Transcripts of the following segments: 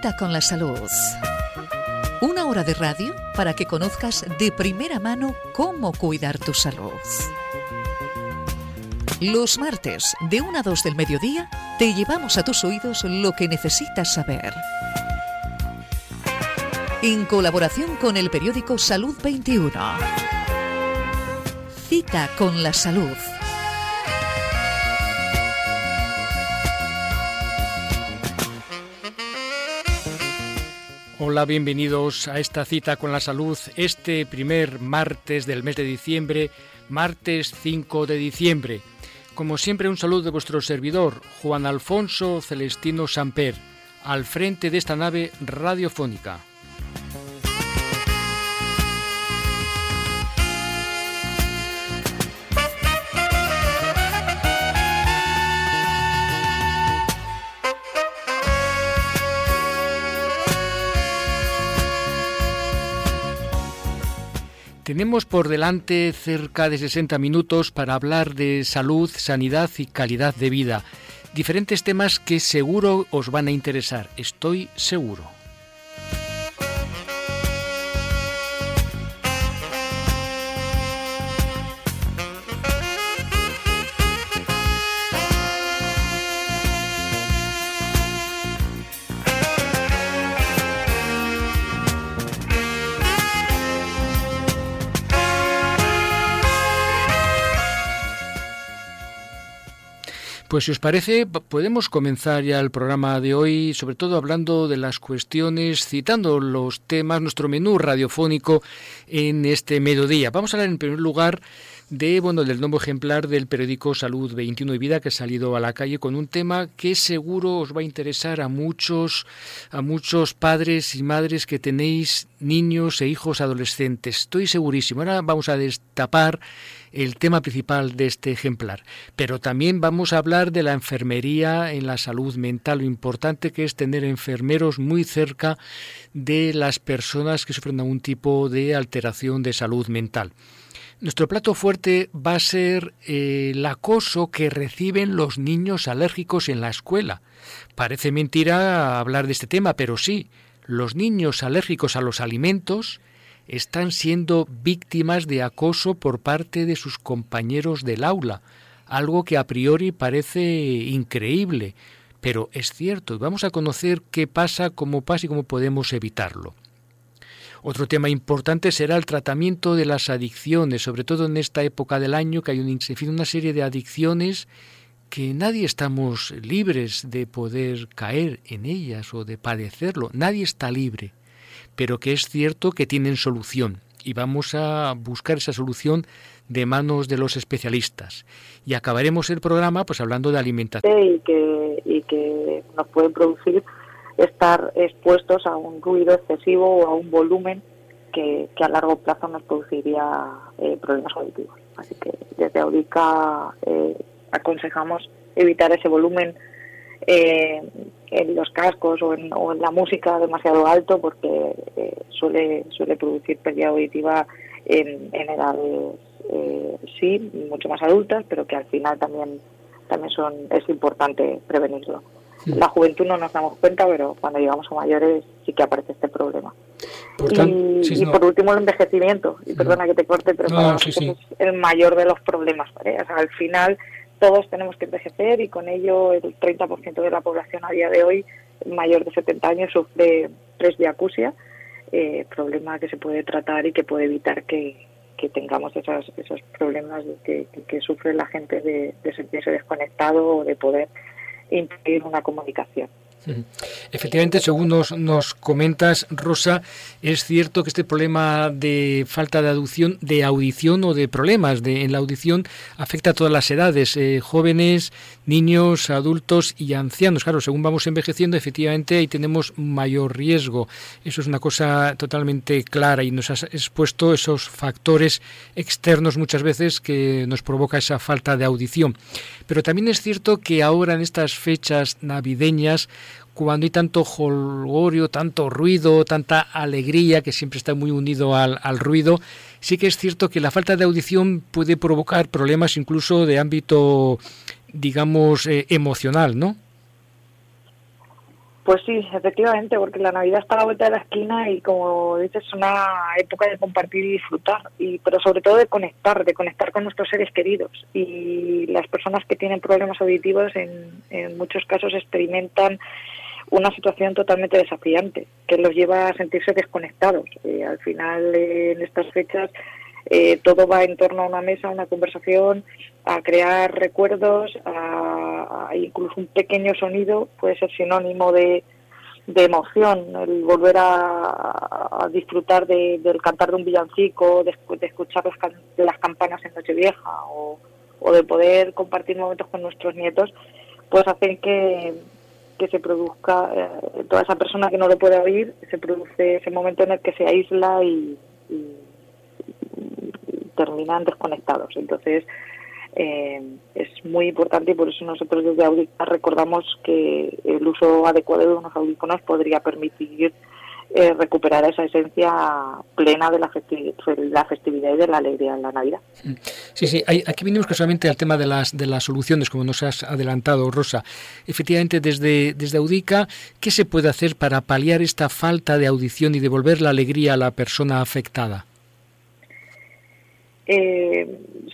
Cita con la salud. Una hora de radio para que conozcas de primera mano cómo cuidar tu salud. Los martes, de 1 a 2 del mediodía, te llevamos a tus oídos lo que necesitas saber. En colaboración con el periódico Salud 21. Cita con la salud. Hola, bienvenidos a esta cita con la salud este primer martes del mes de diciembre, martes 5 de diciembre. Como siempre, un saludo de vuestro servidor, Juan Alfonso Celestino Samper, al frente de esta nave radiofónica. Tenemos por delante cerca de 60 minutos para hablar de salud, sanidad y calidad de vida. Diferentes temas que seguro os van a interesar, estoy seguro. Pues si os parece, podemos comenzar ya el programa de hoy, sobre todo hablando de las cuestiones, citando los temas, nuestro menú radiofónico en este mediodía. Vamos a hablar en primer lugar de bueno del nuevo ejemplar del periódico Salud 21 y Vida que ha salido a la calle con un tema que seguro os va a interesar a muchos a muchos padres y madres que tenéis niños e hijos adolescentes. Estoy segurísimo. Ahora vamos a destapar el tema principal de este ejemplar. Pero también vamos a hablar de la enfermería en la salud mental, lo importante que es tener enfermeros muy cerca de las personas que sufren algún tipo de alteración de salud mental. Nuestro plato fuerte va a ser eh, el acoso que reciben los niños alérgicos en la escuela. Parece mentira hablar de este tema, pero sí, los niños alérgicos a los alimentos están siendo víctimas de acoso por parte de sus compañeros del aula, algo que a priori parece increíble, pero es cierto, y vamos a conocer qué pasa, cómo pasa y cómo podemos evitarlo. Otro tema importante será el tratamiento de las adicciones, sobre todo en esta época del año que hay una serie de adicciones que nadie estamos libres de poder caer en ellas o de padecerlo, nadie está libre pero que es cierto que tienen solución y vamos a buscar esa solución de manos de los especialistas. Y acabaremos el programa pues hablando de alimentación. Y que, y que nos pueden producir estar expuestos a un ruido excesivo o a un volumen que, a largo plazo nos produciría eh, problemas auditivos. Así que desde Aurica eh, aconsejamos evitar ese volumen eh, en los cascos o en, la música demasiado alto porque eh, suele suele producir pérdida auditiva en, en edades sí mucho más adultas pero que al final también también son es importante prevenirlo la juventud no nos damos cuenta pero cuando llegamos a mayores sí que aparece este problema. Y, por último el envejecimiento. Y perdona que te corte pero es el mayor de los problemas al final todos tenemos que envejecer y con ello el 30% de la población a día de hoy mayor de 70 años sufre presbiacusia, eh, problema que se puede tratar y que puede evitar que, tengamos esos, esos problemas que, que, sufre la gente de, de sentirse desconectado o de poder impedir una comunicación. Efectivamente, según nos, nos, comentas, Rosa, es cierto que este problema de falta de audición, de audición o de problemas de, en la audición afecta a todas las edades, eh, jóvenes, niños, adultos y ancianos. Claro, según vamos envejeciendo, efectivamente ahí tenemos mayor riesgo. Eso es una cosa totalmente clara y nos has expuesto esos factores externos muchas veces que nos provoca esa falta de audición. Pero también es cierto que ahora en estas fechas navideñas cuando hay tanto jolgorio, tanto ruido, tanta alegría, que siempre está muy unido al, ruido, sí que es cierto que la falta de audición puede provocar problemas incluso de ámbito, digamos, eh, emocional, ¿no? Pues sí, efectivamente, porque la Navidad está a la vuelta de la esquina y como dices, es una época de compartir y disfrutar, y pero sobre todo de conectar, de conectar con nuestros seres queridos. Y las personas que tienen problemas auditivos en, en muchos casos experimentan una situación totalmente desafiante, que los lleva a sentirse desconectados. Eh, al final, eh, en estas fechas, eh, todo va en torno a una mesa, a una conversación, a crear recuerdos, a, incluso un pequeño sonido puede ser sinónimo de, de emoción, el volver a, disfrutar del cantar de un villancico, de, escuchar las, campanas en Nochevieja o de poder compartir momentos con nuestros nietos, pues hacen que, que se produzca, eh, toda esa persona que no lo puede oír, se produce ese momento en el que se aísla y, terminan desconectados. Entonces, eh, es muy importante y por eso nosotros desde Audica recordamos que el uso adecuado de unos audífonos podría permitir eh, recuperar esa esencia plena de la, festividad y de la alegría en la Navidad. Sí, sí, aquí vinimos casualmente al tema de las, de las soluciones, como nos has adelantado, Rosa. Efectivamente, desde, desde Audica, ¿qué se puede hacer para paliar esta falta de audición y devolver la alegría a la persona afectada? Eh,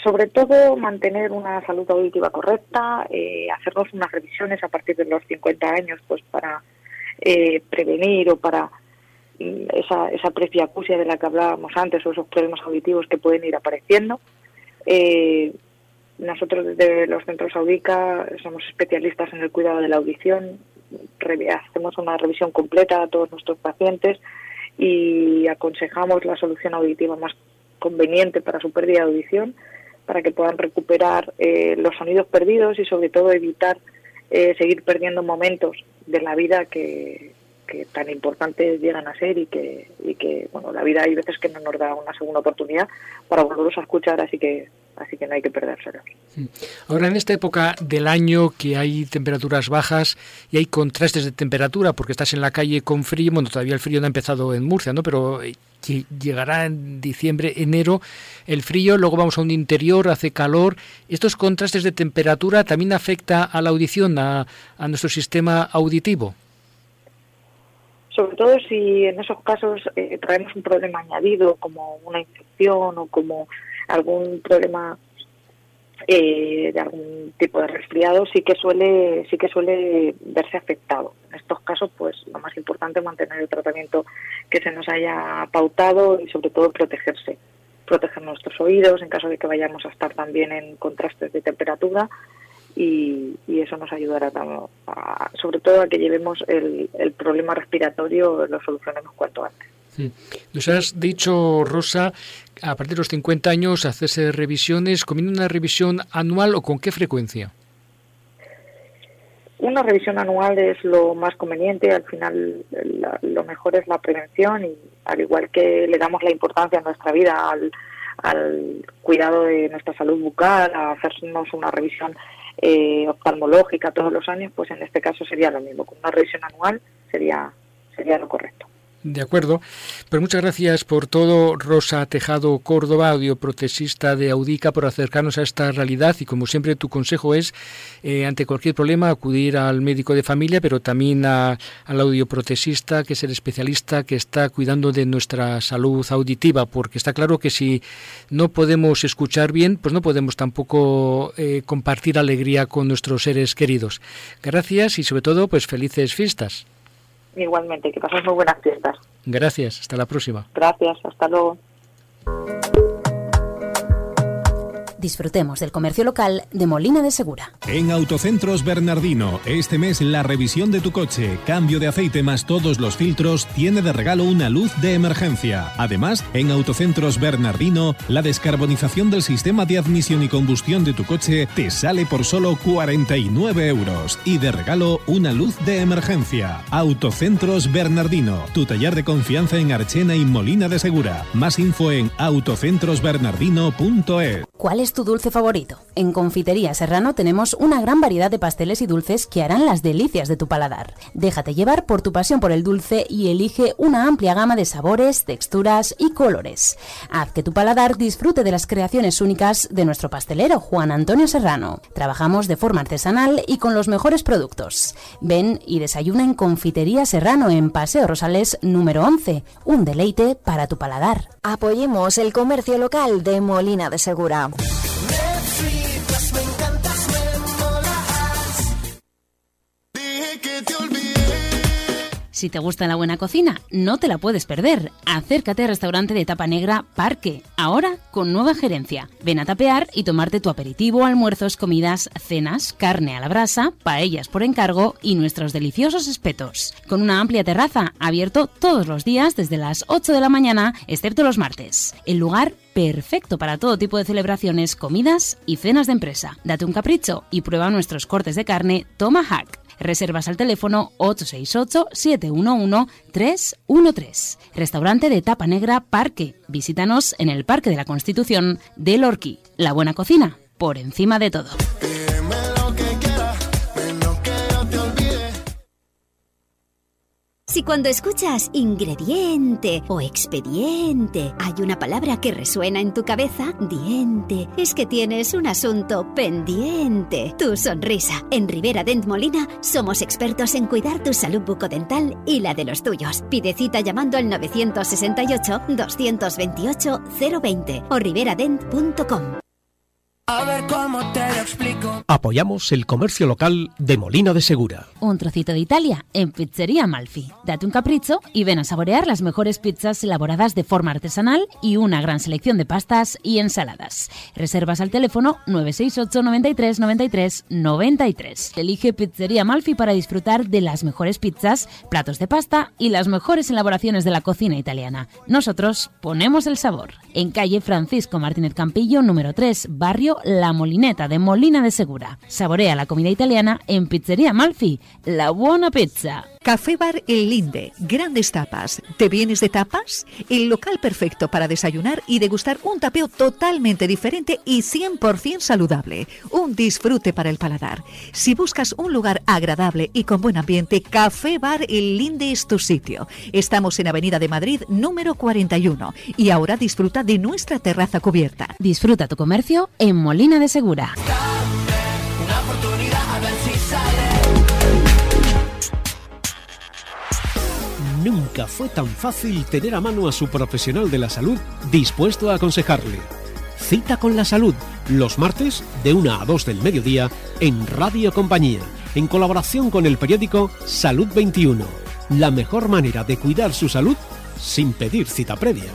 sobre todo mantener una salud auditiva correcta, eh, hacernos unas revisiones a partir de los 50 años, pues para eh, prevenir o para esa, esa presbiacusia de la que hablábamos antes o esos problemas auditivos que pueden ir apareciendo. Eh, nosotros desde los centros Audica somos especialistas en el cuidado de la audición, hacemos una revisión completa a todos nuestros pacientes y aconsejamos la solución auditiva más conveniente para su pérdida de audición, para que puedan recuperar eh, los sonidos perdidos y sobre todo evitar eh, seguir perdiendo momentos de la vida que, que tan importantes llegan a ser y que, y que bueno la vida hay veces que no nos da una segunda oportunidad para volverlos a escuchar así que así que no hay que perdérselo. Ahora en esta época del año que hay temperaturas bajas y hay contrastes de temperatura porque estás en la calle con frío, bueno todavía el frío no ha empezado en Murcia, ¿no? Pero eh, llegará en diciembre, enero el frío, luego vamos a un interior, hace calor. Estos contrastes de temperatura también afecta a la audición, a, a nuestro sistema auditivo sobre todo si en esos casos eh, traemos un problema añadido como una infección o como algún problema eh, de algún tipo de resfriado sí que suele sí que suele verse afectado. En estos casos pues lo más importante es mantener el tratamiento que se nos haya pautado y sobre todo protegerse. Proteger nuestros oídos en caso de que vayamos a estar también en contrastes de temperatura y, eso nos ayudará sobre todo a que llevemos el, problema respiratorio, lo solucionemos cuanto antes. Nos has dicho, Rosa, a partir de los 50 años hacerse revisiones, ¿comiendo una revisión anual o con qué frecuencia? Una revisión anual es lo más conveniente, al final lo mejor es la prevención y al igual que le damos la importancia en nuestra vida al, al cuidado de nuestra salud bucal, a hacernos una revisión eh, oftalmológica todos los años, pues en este caso sería lo mismo. Con una revisión anual sería, sería lo correcto. De acuerdo. Pues muchas gracias por todo, Rosa Tejado Córdoba, audioprotesista de Audica, por acercarnos a esta realidad y como siempre tu consejo es, eh, ante cualquier problema, acudir al médico de familia, pero también al audioprotesista, que es el especialista que está cuidando de nuestra salud auditiva, porque está claro que si no podemos escuchar bien, pues no podemos tampoco eh, compartir alegría con nuestros seres queridos. Gracias y sobre todo, pues felices fiestas. Igualmente, que pases muy buenas fiestas. Gracias, hasta la próxima. Gracias, hasta luego. Disfrutemos del comercio local de Molina de Segura. En Autocentros Bernardino, este mes la revisión de tu coche, cambio de aceite más todos los filtros, tiene de regalo una luz de emergencia. Además, en Autocentros Bernardino, la descarbonización del sistema de admisión y combustión de tu coche te sale por solo 49 euros. Y de regalo una luz de emergencia. Autocentros Bernardino, tu taller de confianza en Archena y Molina de Segura. Más info en autocentrosbernardino.es. ¿Cuál es tu dulce favorito? En Confitería Serrano tenemos una gran variedad de pasteles y dulces que harán las delicias de tu paladar. Déjate llevar por tu pasión por el dulce y elige una amplia gama de sabores, texturas y colores. Haz que tu paladar disfrute de las creaciones únicas de nuestro pastelero Juan Antonio Serrano. Trabajamos de forma artesanal y con los mejores productos. Ven y desayuna en Confitería Serrano en Paseo Rosales número 11. Un deleite para tu paladar. Apoyemos el comercio local de Molina de Segura. Let Si te gusta la buena cocina, no te la puedes perder. Acércate al restaurante de tapa negra Parque, ahora con nueva gerencia. Ven a tapear y tomarte tu aperitivo, almuerzos, comidas, cenas, carne a la brasa, paellas por encargo y nuestros deliciosos espetos. Con una amplia terraza, abierto todos los días desde las 8 de la mañana, excepto los martes. El lugar perfecto para todo tipo de celebraciones, comidas y cenas de empresa. Date un capricho y prueba nuestros cortes de carne Tomahawk Reservas al teléfono 868-711-313. Restaurante de Tapa Negra Parque. Visítanos en el Parque de la Constitución de Lorqui. La buena cocina, por encima de todo. Si cuando escuchas ingrediente o expediente hay una palabra que resuena en tu cabeza, diente, es que tienes un asunto pendiente. Tu sonrisa. En Rivera Dent Molina somos expertos en cuidar tu salud bucodental y la de los tuyos. Pide cita llamando al 968 228 020 o riveradent.com. A ver cómo te lo explico. Apoyamos el comercio local de Molina de Segura. Un trocito de Italia en Pizzería Malfi. Date un capricho y ven a saborear las mejores pizzas elaboradas de forma artesanal y una gran selección de pastas y ensaladas. Reservas al teléfono 968 93 93 93. Elige Pizzería Malfi para disfrutar de las mejores pizzas, platos de pasta y las mejores elaboraciones de la cocina italiana. Nosotros ponemos el sabor. En calle Francisco Martínez Campillo, número 3, barrio la Molineta de Molina de Segura. Saborea la comida italiana en Pizzería Malfi, la buena pizza. Café Bar El Linde, grandes tapas. ¿Te vienes de tapas? El local perfecto para desayunar y degustar un tapeo totalmente diferente y 100% saludable. Un disfrute para el paladar. Si buscas un lugar agradable y con buen ambiente, Café Bar El Linde es tu sitio. Estamos en Avenida de Madrid, número 41. Y ahora disfruta de nuestra terraza cubierta. Disfruta tu comercio en Molina de Segura. Nunca fue tan fácil tener a mano a su profesional de la salud dispuesto a aconsejarle. Cita con la salud, los martes de 1 a 2 del mediodía en Radio Compañía, en colaboración con el periódico Salud 21. La mejor manera de cuidar su salud sin pedir cita previa.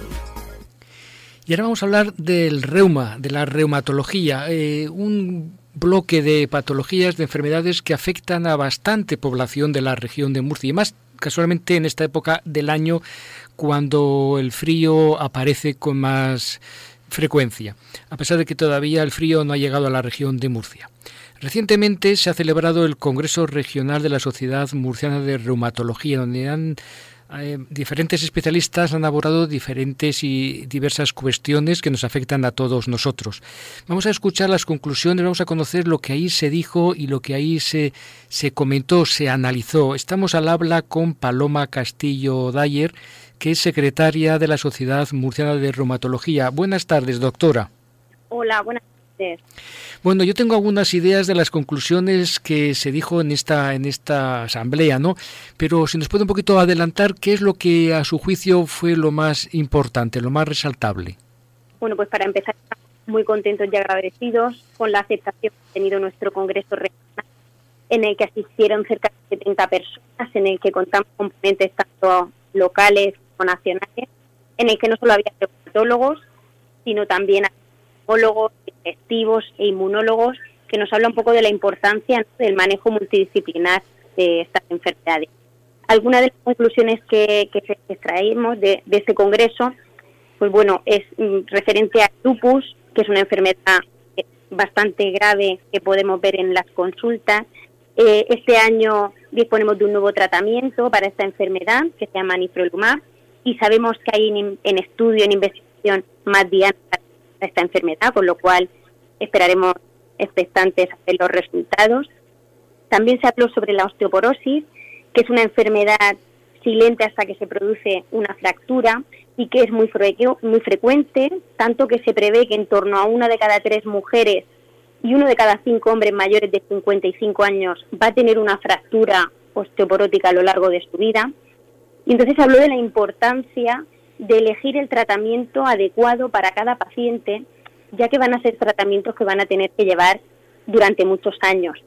Y ahora vamos a hablar del reuma, de la reumatología, eh, un bloque de patologías, de enfermedades que afectan a bastante población de la región de Murcia y más casualmente en esta época del año cuando el frío aparece con más frecuencia, a pesar de que todavía el frío no ha llegado a la región de Murcia. Recientemente se ha celebrado el Congreso Regional de la Sociedad Murciana de Reumatología, donde han eh, diferentes especialistas han abordado diferentes y diversas cuestiones que nos afectan a todos nosotros. Vamos a escuchar las conclusiones, vamos a conocer lo que ahí se dijo y lo que ahí se, se comentó, se analizó. Estamos al habla con Paloma Castillo Dayer, que es secretaria de la Sociedad Murciana de Reumatología. Buenas tardes, doctora. Hola, buenas bueno, yo tengo algunas ideas de las conclusiones que se dijo en esta en esta asamblea, ¿no? Pero si nos puede un poquito adelantar qué es lo que a su juicio fue lo más importante, lo más resaltable. Bueno, pues para empezar, muy contentos y agradecidos con la aceptación que ha tenido nuestro congreso regional, en el que asistieron cerca de 70 personas, en el que contamos con ponentes tanto locales como nacionales, en el que no solo había reumatólogos, sino también psicólogos, digestivos e inmunólogos, que nos habla un poco de la importancia del manejo multidisciplinar de estas enfermedades. Algunas de las conclusiones que, que extraímos de, de, este congreso, pues bueno, es mm, referente a lupus, que es una enfermedad bastante grave que podemos ver en las consultas. Eh, este año disponemos de un nuevo tratamiento para esta enfermedad que se llama nifrolumab y sabemos que hay en, en estudio, en investigación, más dianas esta enfermedad, con lo cual esperaremos expectantes ver los resultados. También se habló sobre la osteoporosis, que es una enfermedad silente hasta que se produce una fractura y que es muy, muy frecuente, tanto que se prevé que en torno a una de cada tres mujeres y uno de cada cinco hombres mayores de 55 años va a tener una fractura osteoporótica a lo largo de su vida. Y entonces habló de la importancia de elegir el tratamiento adecuado para cada paciente, ya que van a ser tratamientos que van a tener que llevar durante muchos años.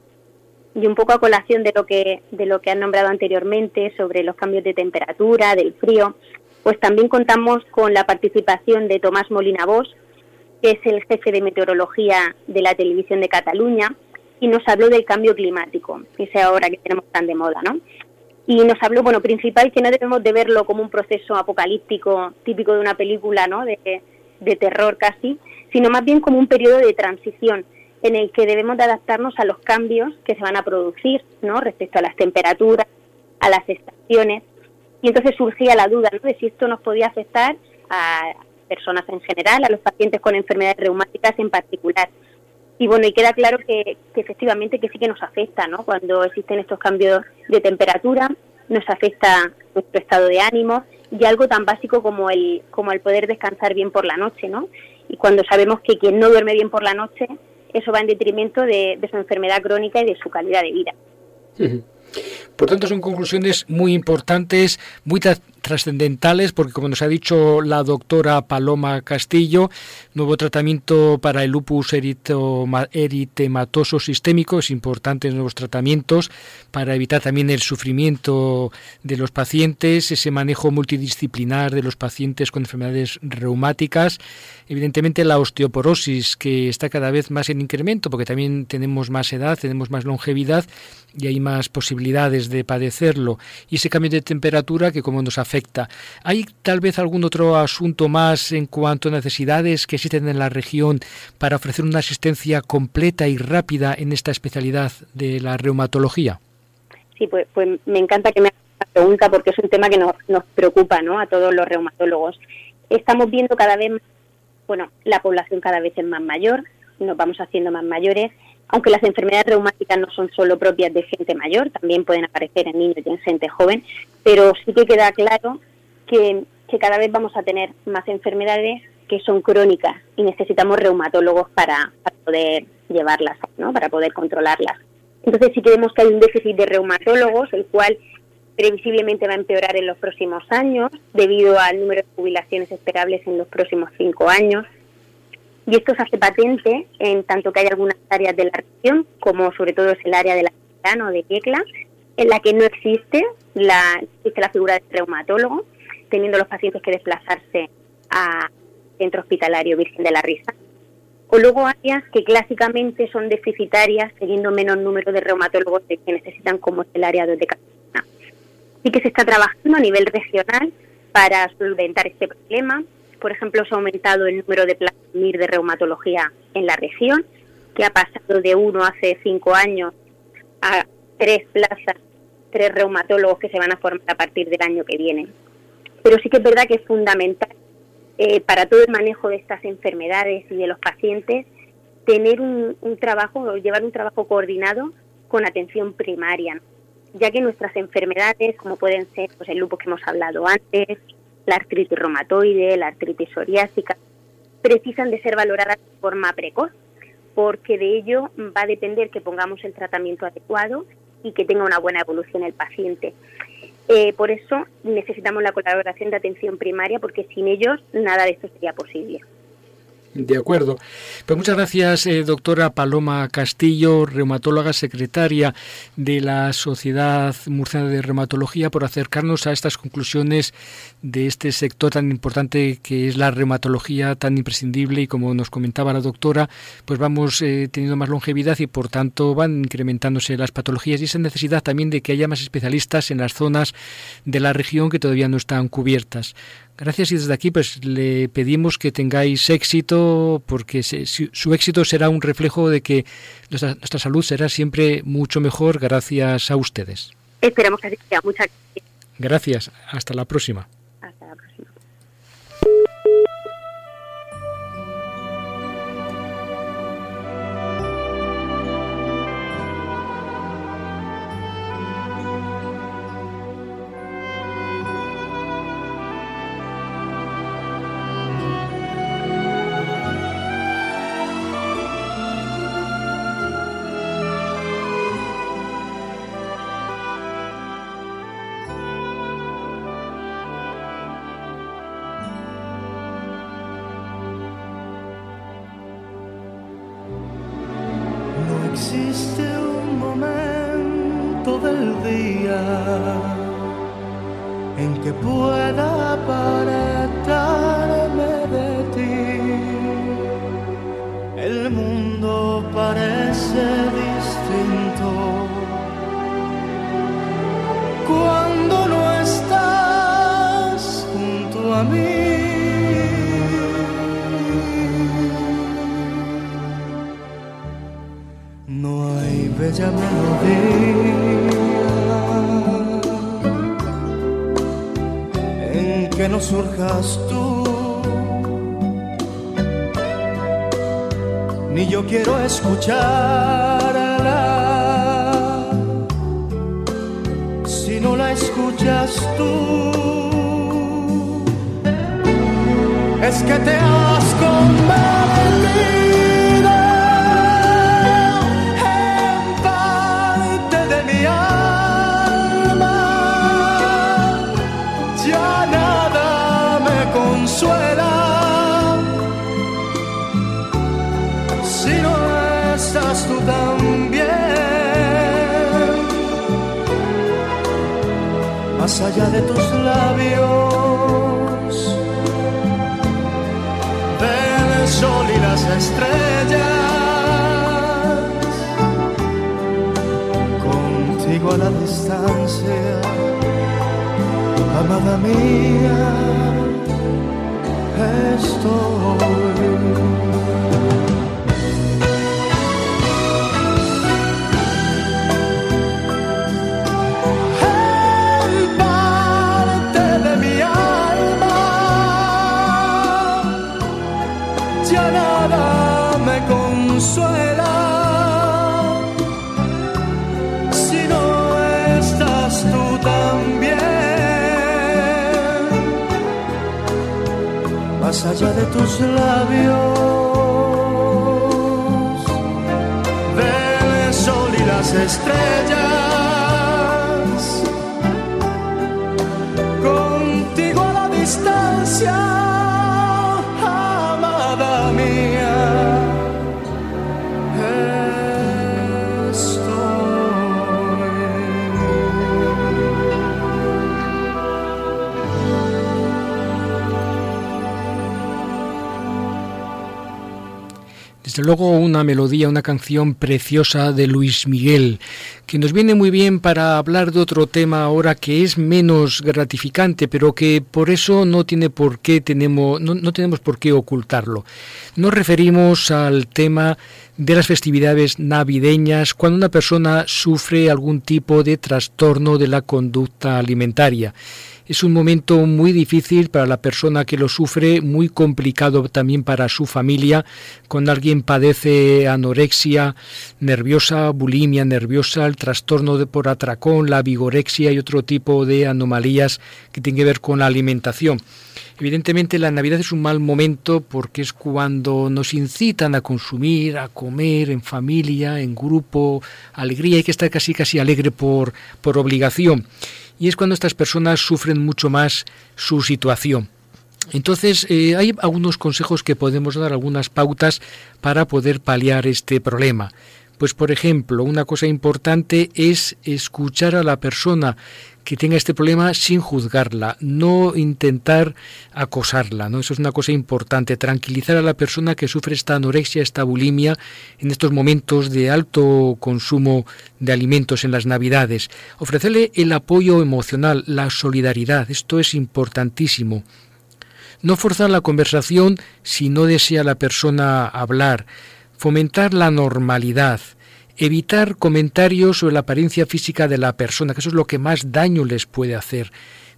Y un poco a colación de lo que de lo que han nombrado anteriormente sobre los cambios de temperatura, del frío, pues también contamos con la participación de Tomás Molina Bosch, que es el jefe de meteorología de la televisión de Cataluña, y nos habló del cambio climático, que es ahora que tenemos tan de moda, ¿no? Y nos habló, bueno, principal que no debemos de verlo como un proceso apocalíptico típico de una película, ¿no? De, terror casi, sino más bien como un periodo de transición en el que debemos de adaptarnos a los cambios que se van a producir, ¿no? Respecto a las temperaturas, a las estaciones y entonces surgía la duda de si esto nos podía afectar a personas en general, a los pacientes con enfermedades reumáticas en particular. Y bueno, y queda claro que, efectivamente que sí que nos afecta, ¿no? Cuando existen estos cambios de temperatura, nos afecta nuestro estado de ánimo y algo tan básico como el, como el poder descansar bien por la noche, ¿no? Y cuando sabemos que quien no duerme bien por la noche, eso va en detrimento de, su enfermedad crónica y de su calidad de vida. Por tanto, son conclusiones muy importantes, muy trascendentales, porque como nos ha dicho la doctora Paloma Castillo, nuevo tratamiento para el lupus eritematoso sistémico, es importante nuevos tratamientos para evitar también el sufrimiento de los pacientes, ese manejo multidisciplinar de los pacientes con enfermedades reumáticas, evidentemente la osteoporosis que está cada vez más en incremento, porque también tenemos más edad, tenemos más longevidad y hay más posibilidades de padecerlo, y ese cambio de temperatura que como nos afecta ¿Hay tal vez algún otro asunto más en cuanto a necesidades que existen en la región para ofrecer una asistencia completa y rápida en esta especialidad de la reumatología? Sí, pues, pues me encanta que me hagas esta pregunta porque es un tema que nos, nos preocupa ¿no? a todos los reumatólogos. Estamos viendo cada vez, bueno, la población cada vez es más mayor, nos vamos haciendo más mayores aunque las enfermedades reumáticas no son solo propias de gente mayor, también pueden aparecer en niños y en gente joven, pero sí que queda claro que, cada vez vamos a tener más enfermedades que son crónicas y necesitamos reumatólogos para, poder llevarlas, ¿no? para poder controlarlas. Entonces sí que vemos que hay un déficit de reumatólogos, el cual previsiblemente va a empeorar en los próximos años debido al número de jubilaciones esperables en los próximos cinco años. Y esto se hace patente en tanto que hay algunas áreas de la región, como sobre todo es el área de la o de Yecla, en la que no existe la, existe la figura de reumatólogo, teniendo los pacientes que desplazarse a centro hospitalario Virgen de la Risa. O luego áreas que clásicamente son deficitarias, teniendo menos número de reumatólogos que necesitan, como es el área de Cataluña. Así que se está trabajando a nivel regional para solventar este problema por ejemplo, se ha aumentado el número de plazas de reumatología en la región, que ha pasado de uno hace cinco años a tres plazas, tres reumatólogos que se van a formar a partir del año que viene. Pero sí que es verdad que es fundamental eh, para todo el manejo de estas enfermedades y de los pacientes tener un, un trabajo, llevar un trabajo coordinado con atención primaria, ya que nuestras enfermedades, como pueden ser pues, el lupus que hemos hablado antes, la artritis reumatoide, la artritis psoriásica, precisan de ser valoradas de forma precoz, porque de ello va a depender que pongamos el tratamiento adecuado y que tenga una buena evolución el paciente. Eh, por eso necesitamos la colaboración de atención primaria, porque sin ellos nada de esto sería posible. De acuerdo. Pues muchas gracias, eh, doctora Paloma Castillo, reumatóloga secretaria de la Sociedad Murciana de Reumatología, por acercarnos a estas conclusiones de este sector tan importante que es la reumatología, tan imprescindible y como nos comentaba la doctora, pues vamos eh, teniendo más longevidad y por tanto van incrementándose las patologías y esa necesidad también de que haya más especialistas en las zonas de la región que todavía no están cubiertas. Gracias y desde aquí pues le pedimos que tengáis éxito porque su éxito será un reflejo de que nuestra, nuestra, salud será siempre mucho mejor gracias a ustedes. Esperamos que así sea. Muchas gracias. Gracias. Hasta la próxima. Hasta la próxima. Existe un momento del día en que pueda apartarme bella melodía en que no surjas tú. Ni yo quiero escucharla si no la escuchas tú. Es que te has convertido Más allá de tus labios, ven el sol y las estrellas. Contigo a la distancia, amada mía, estoy. Consuela. Si no estás tú también más allá de tus labios ven el sol y las estrellas Luego una melodía, una canción preciosa de Luis Miguel, que nos viene muy bien para hablar de otro tema ahora que es menos gratificante, pero que por eso no tiene por qué tenemos, no, no tenemos por qué ocultarlo. Nos referimos al tema de las festividades navideñas cuando una persona sufre algún tipo de trastorno de la conducta alimentaria. Es un momento muy difícil para la persona que lo sufre, muy complicado también para su familia, cuando alguien padece anorexia nerviosa, bulimia nerviosa, el trastorno de por atracón, la vigorexia y otro tipo de anomalías que tienen que ver con la alimentación. Evidentemente la Navidad es un mal momento porque es cuando nos incitan a consumir, a comer en familia, en grupo, alegría, hay que estar casi casi alegre por, por obligación. Y es cuando estas personas sufren mucho más su situación. Entonces, eh, hay algunos consejos que podemos dar, algunas pautas para poder paliar este problema. Pues, por ejemplo, una cosa importante es escuchar a la persona que tenga este problema sin juzgarla, no intentar acosarla, ¿no? Eso es una cosa importante, tranquilizar a la persona que sufre esta anorexia, esta bulimia en estos momentos de alto consumo de alimentos en las Navidades, ofrecerle el apoyo emocional, la solidaridad, esto es importantísimo. No forzar la conversación si no desea la persona hablar, fomentar la normalidad, evitar comentarios sobre la apariencia física de la persona, que eso es lo que más daño les puede hacer.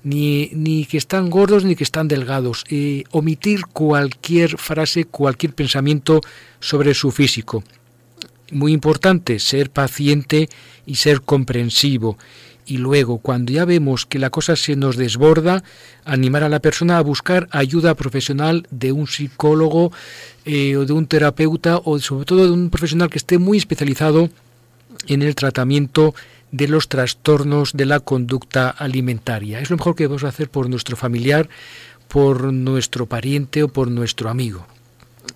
Ni, ni que están gordos ni que están delgados. Eh, omitir cualquier frase, cualquier pensamiento sobre su físico. Muy importante, ser paciente y ser comprensivo. Y luego, cuando ya vemos que la cosa se nos desborda, animar a la persona a buscar ayuda profesional de un psicólogo eh, o de un terapeuta o sobre todo de un profesional que esté muy especializado en el tratamiento de los trastornos de la conducta alimentaria. Es lo mejor que podemos hacer por nuestro familiar, por nuestro pariente o por nuestro amigo.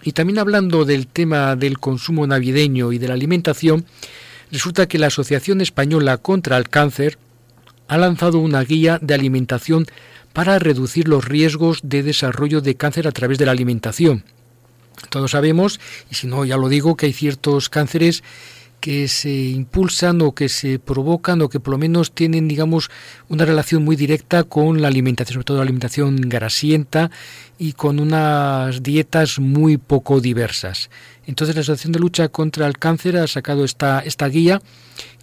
Y también hablando del tema del consumo navideño y de la alimentación, resulta que la Asociación Española contra el Cáncer ha lanzado una guía de alimentación para reducir los riesgos de desarrollo de cáncer a través de la alimentación. Todos sabemos, y si no ya lo digo, que hay ciertos cánceres que se impulsan o que se provocan o que por lo menos tienen, digamos, una relación muy directa con la alimentación, sobre todo la alimentación grasienta y con unas dietas muy poco diversas. Entonces la Asociación de Lucha contra el Cáncer ha sacado esta, esta guía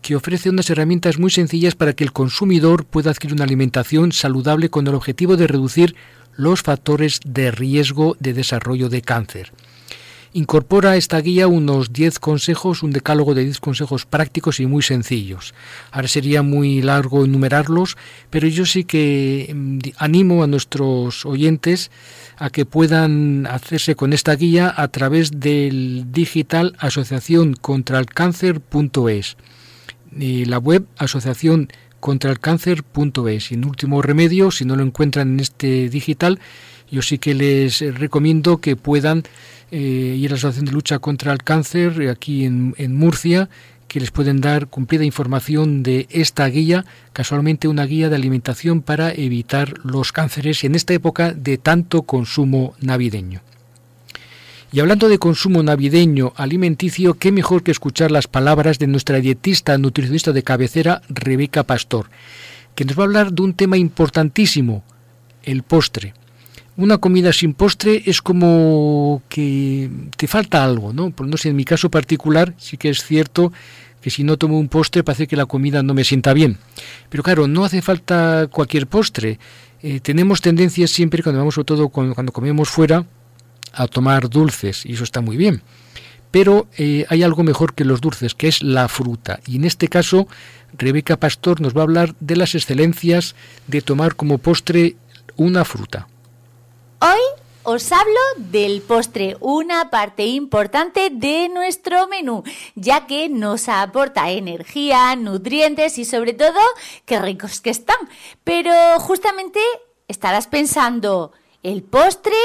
que ofrece unas herramientas muy sencillas para que el consumidor pueda adquirir una alimentación saludable con el objetivo de reducir los factores de riesgo de desarrollo de cáncer. Incorpora esta guía unos 10 consejos, un decálogo de 10 consejos prácticos y muy sencillos. Ahora sería muy largo enumerarlos, pero yo sí que mm, animo a nuestros oyentes a que puedan hacerse con esta guía a través del digital asociación contra el cáncer.es y la web asociación contra el y en último remedio si no lo encuentran en este digital yo sí que les recomiendo que puedan eh, ir a la Asociación de Lucha contra el Cáncer aquí en, en Murcia que les pueden dar cumplida información de esta guía, casualmente una guía de alimentación para evitar los cánceres en esta época de tanto consumo navideño. Y hablando de consumo navideño alimenticio, qué mejor que escuchar las palabras de nuestra dietista nutricionista de cabecera, Rebeca Pastor, que nos va a hablar de un tema importantísimo, el postre. Una comida sin postre es como que te falta algo, ¿no? Por no sé, en mi caso particular sí que es cierto que si no tomo un postre parece que la comida no me sienta bien. Pero claro, no hace falta cualquier postre. Eh, tenemos tendencias siempre cuando vamos, sobre todo cuando, comemos fuera, a tomar dulces y eso está muy bien. Pero eh, hay algo mejor que los dulces, que es la fruta. Y en este caso, Rebeca Pastor nos va a hablar de las excelencias de tomar como postre una fruta. Hoy os hablo del postre, una parte importante de nuestro menú, ya que nos aporta energía, nutrientes y sobre todo, qué ricos que están. Pero justamente estarás pensando, ¿El postre?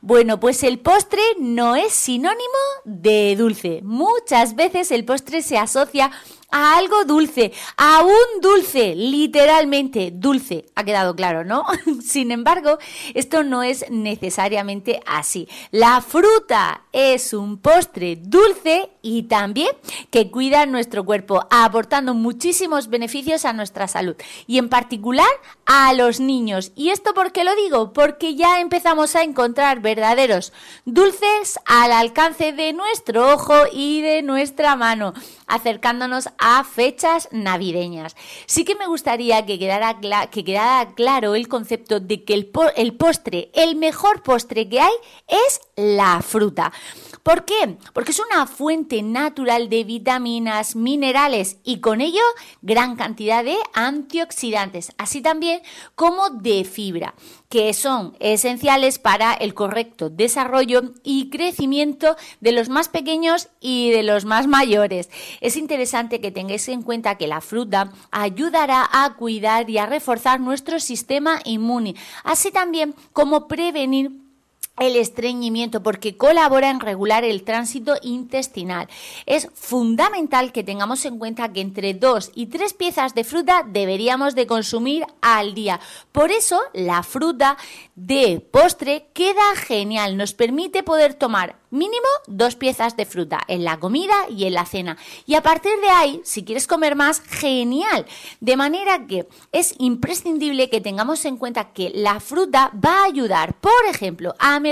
Bueno, pues el postre no es sinónimo de dulce. Muchas veces el postre se asocia algo dulce, a un dulce, literalmente dulce. Ha quedado claro, ¿no? Sin embargo, esto no es necesariamente así. La fruta es un postre dulce y también que cuida nuestro cuerpo, aportando muchísimos beneficios a nuestra salud y en particular a los niños. ¿Y esto por qué lo digo? Porque ya empezamos a encontrar verdaderos dulces al alcance de nuestro ojo y de nuestra mano acercándonos a fechas navideñas. Sí que me gustaría que quedara, que quedara claro el concepto de que el, el postre, el mejor postre que hay es la fruta. ¿Por qué? Porque es una fuente natural de vitaminas, minerales y con ello gran cantidad de antioxidantes, así también como de fibra que son esenciales para el correcto desarrollo y crecimiento de los más pequeños y de los más mayores. Es interesante que tengáis en cuenta que la fruta ayudará a cuidar y a reforzar nuestro sistema inmune, así también como prevenir el estreñimiento porque colabora en regular el tránsito intestinal. Es fundamental que tengamos en cuenta que entre dos y tres piezas de fruta deberíamos de consumir al día. Por eso la fruta de postre queda genial, nos permite poder tomar mínimo dos piezas de fruta en la comida y en la cena. Y a partir de ahí, si quieres comer más, genial. De manera que es imprescindible que tengamos en cuenta que la fruta va a ayudar, por ejemplo, a mejorar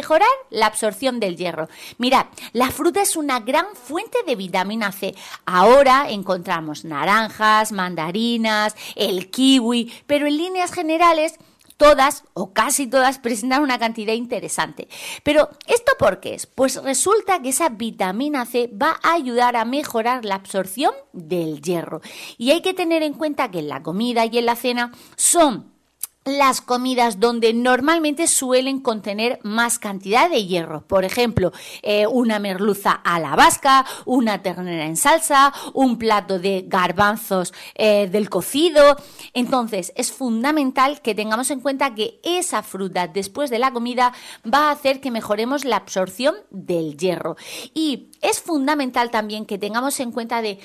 la absorción del hierro. Mirad, la fruta es una gran fuente de vitamina C. Ahora encontramos naranjas, mandarinas, el kiwi, pero en líneas generales todas o casi todas presentan una cantidad interesante. Pero ¿esto por qué es? Pues resulta que esa vitamina C va a ayudar a mejorar la absorción del hierro. Y hay que tener en cuenta que en la comida y en la cena son las comidas donde normalmente suelen contener más cantidad de hierro. Por ejemplo, eh, una merluza a la vasca, una ternera en salsa, un plato de garbanzos eh, del cocido. Entonces, es fundamental que tengamos en cuenta que esa fruta después de la comida va a hacer que mejoremos la absorción del hierro. Y es fundamental también que tengamos en cuenta de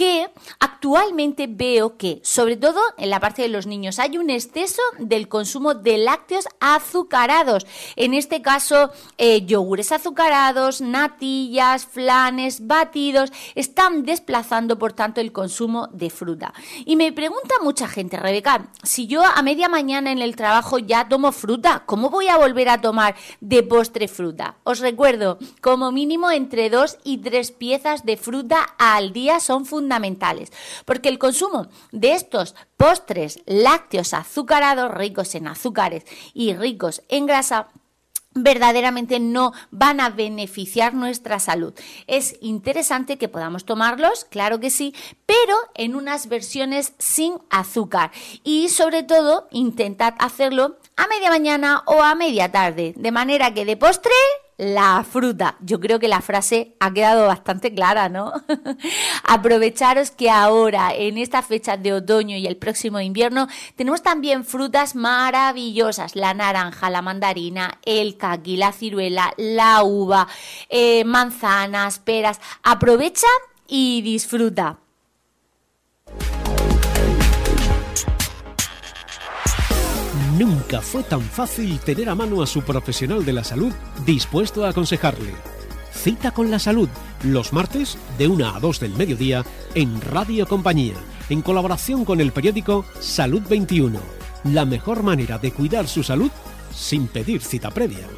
que actualmente veo que, sobre todo en la parte de los niños, hay un exceso del consumo de lácteos azucarados. En este caso, eh, yogures azucarados, natillas, flanes, batidos, están desplazando, por tanto, el consumo de fruta. Y me pregunta mucha gente, Rebeca, si yo a media mañana en el trabajo ya tomo fruta, ¿cómo voy a volver a tomar de postre fruta? Os recuerdo, como mínimo entre dos y tres piezas de fruta al día son fundamentales fundamentales, porque el consumo de estos postres lácteos azucarados, ricos en azúcares y ricos en grasa, verdaderamente no van a beneficiar nuestra salud. Es interesante que podamos tomarlos, claro que sí, pero en unas versiones sin azúcar y sobre todo intentad hacerlo a media mañana o a media tarde, de manera que de postre la fruta. Yo creo que la frase ha quedado bastante clara, ¿no? Aprovecharos que ahora, en esta fecha de otoño y el próximo invierno, tenemos también frutas maravillosas. La naranja, la mandarina, el caqui, la ciruela, la uva, eh, manzanas, peras. Aprovecha y disfruta. Nunca fue tan fácil tener a mano a su profesional de la salud dispuesto a aconsejarle. Cita con la salud, los martes de 1 a 2 del mediodía en Radio Compañía, en colaboración con el periódico Salud 21. La mejor manera de cuidar su salud sin pedir cita previa.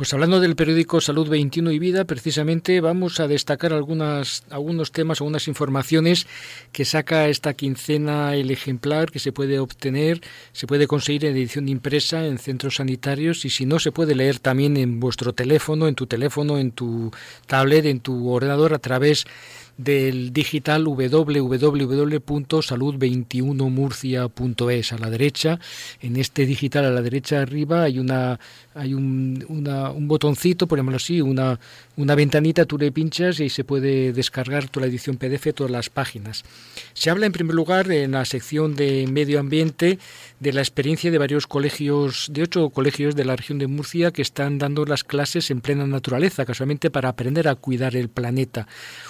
Pues hablando del periódico Salud 21 y Vida, precisamente vamos a destacar algunas, algunos temas, algunas informaciones que saca esta quincena el ejemplar que se puede obtener, se puede conseguir en edición impresa en centros sanitarios y si no se puede leer también en vuestro teléfono, en tu teléfono, en tu tablet, en tu ordenador a través del digital www.salud21murcia.es. A la derecha, en este digital a la derecha arriba hay una hay un, un botoncito, ponemos así, una, una ventanita, tú le pinchas y se puede descargar toda la edición PDF, todas las páginas. Se habla en primer lugar en la sección de medio ambiente de la experiencia de varios colegios, de ocho colegios de la región de Murcia que están dando las clases en plena naturaleza, casualmente para aprender a cuidar el planeta.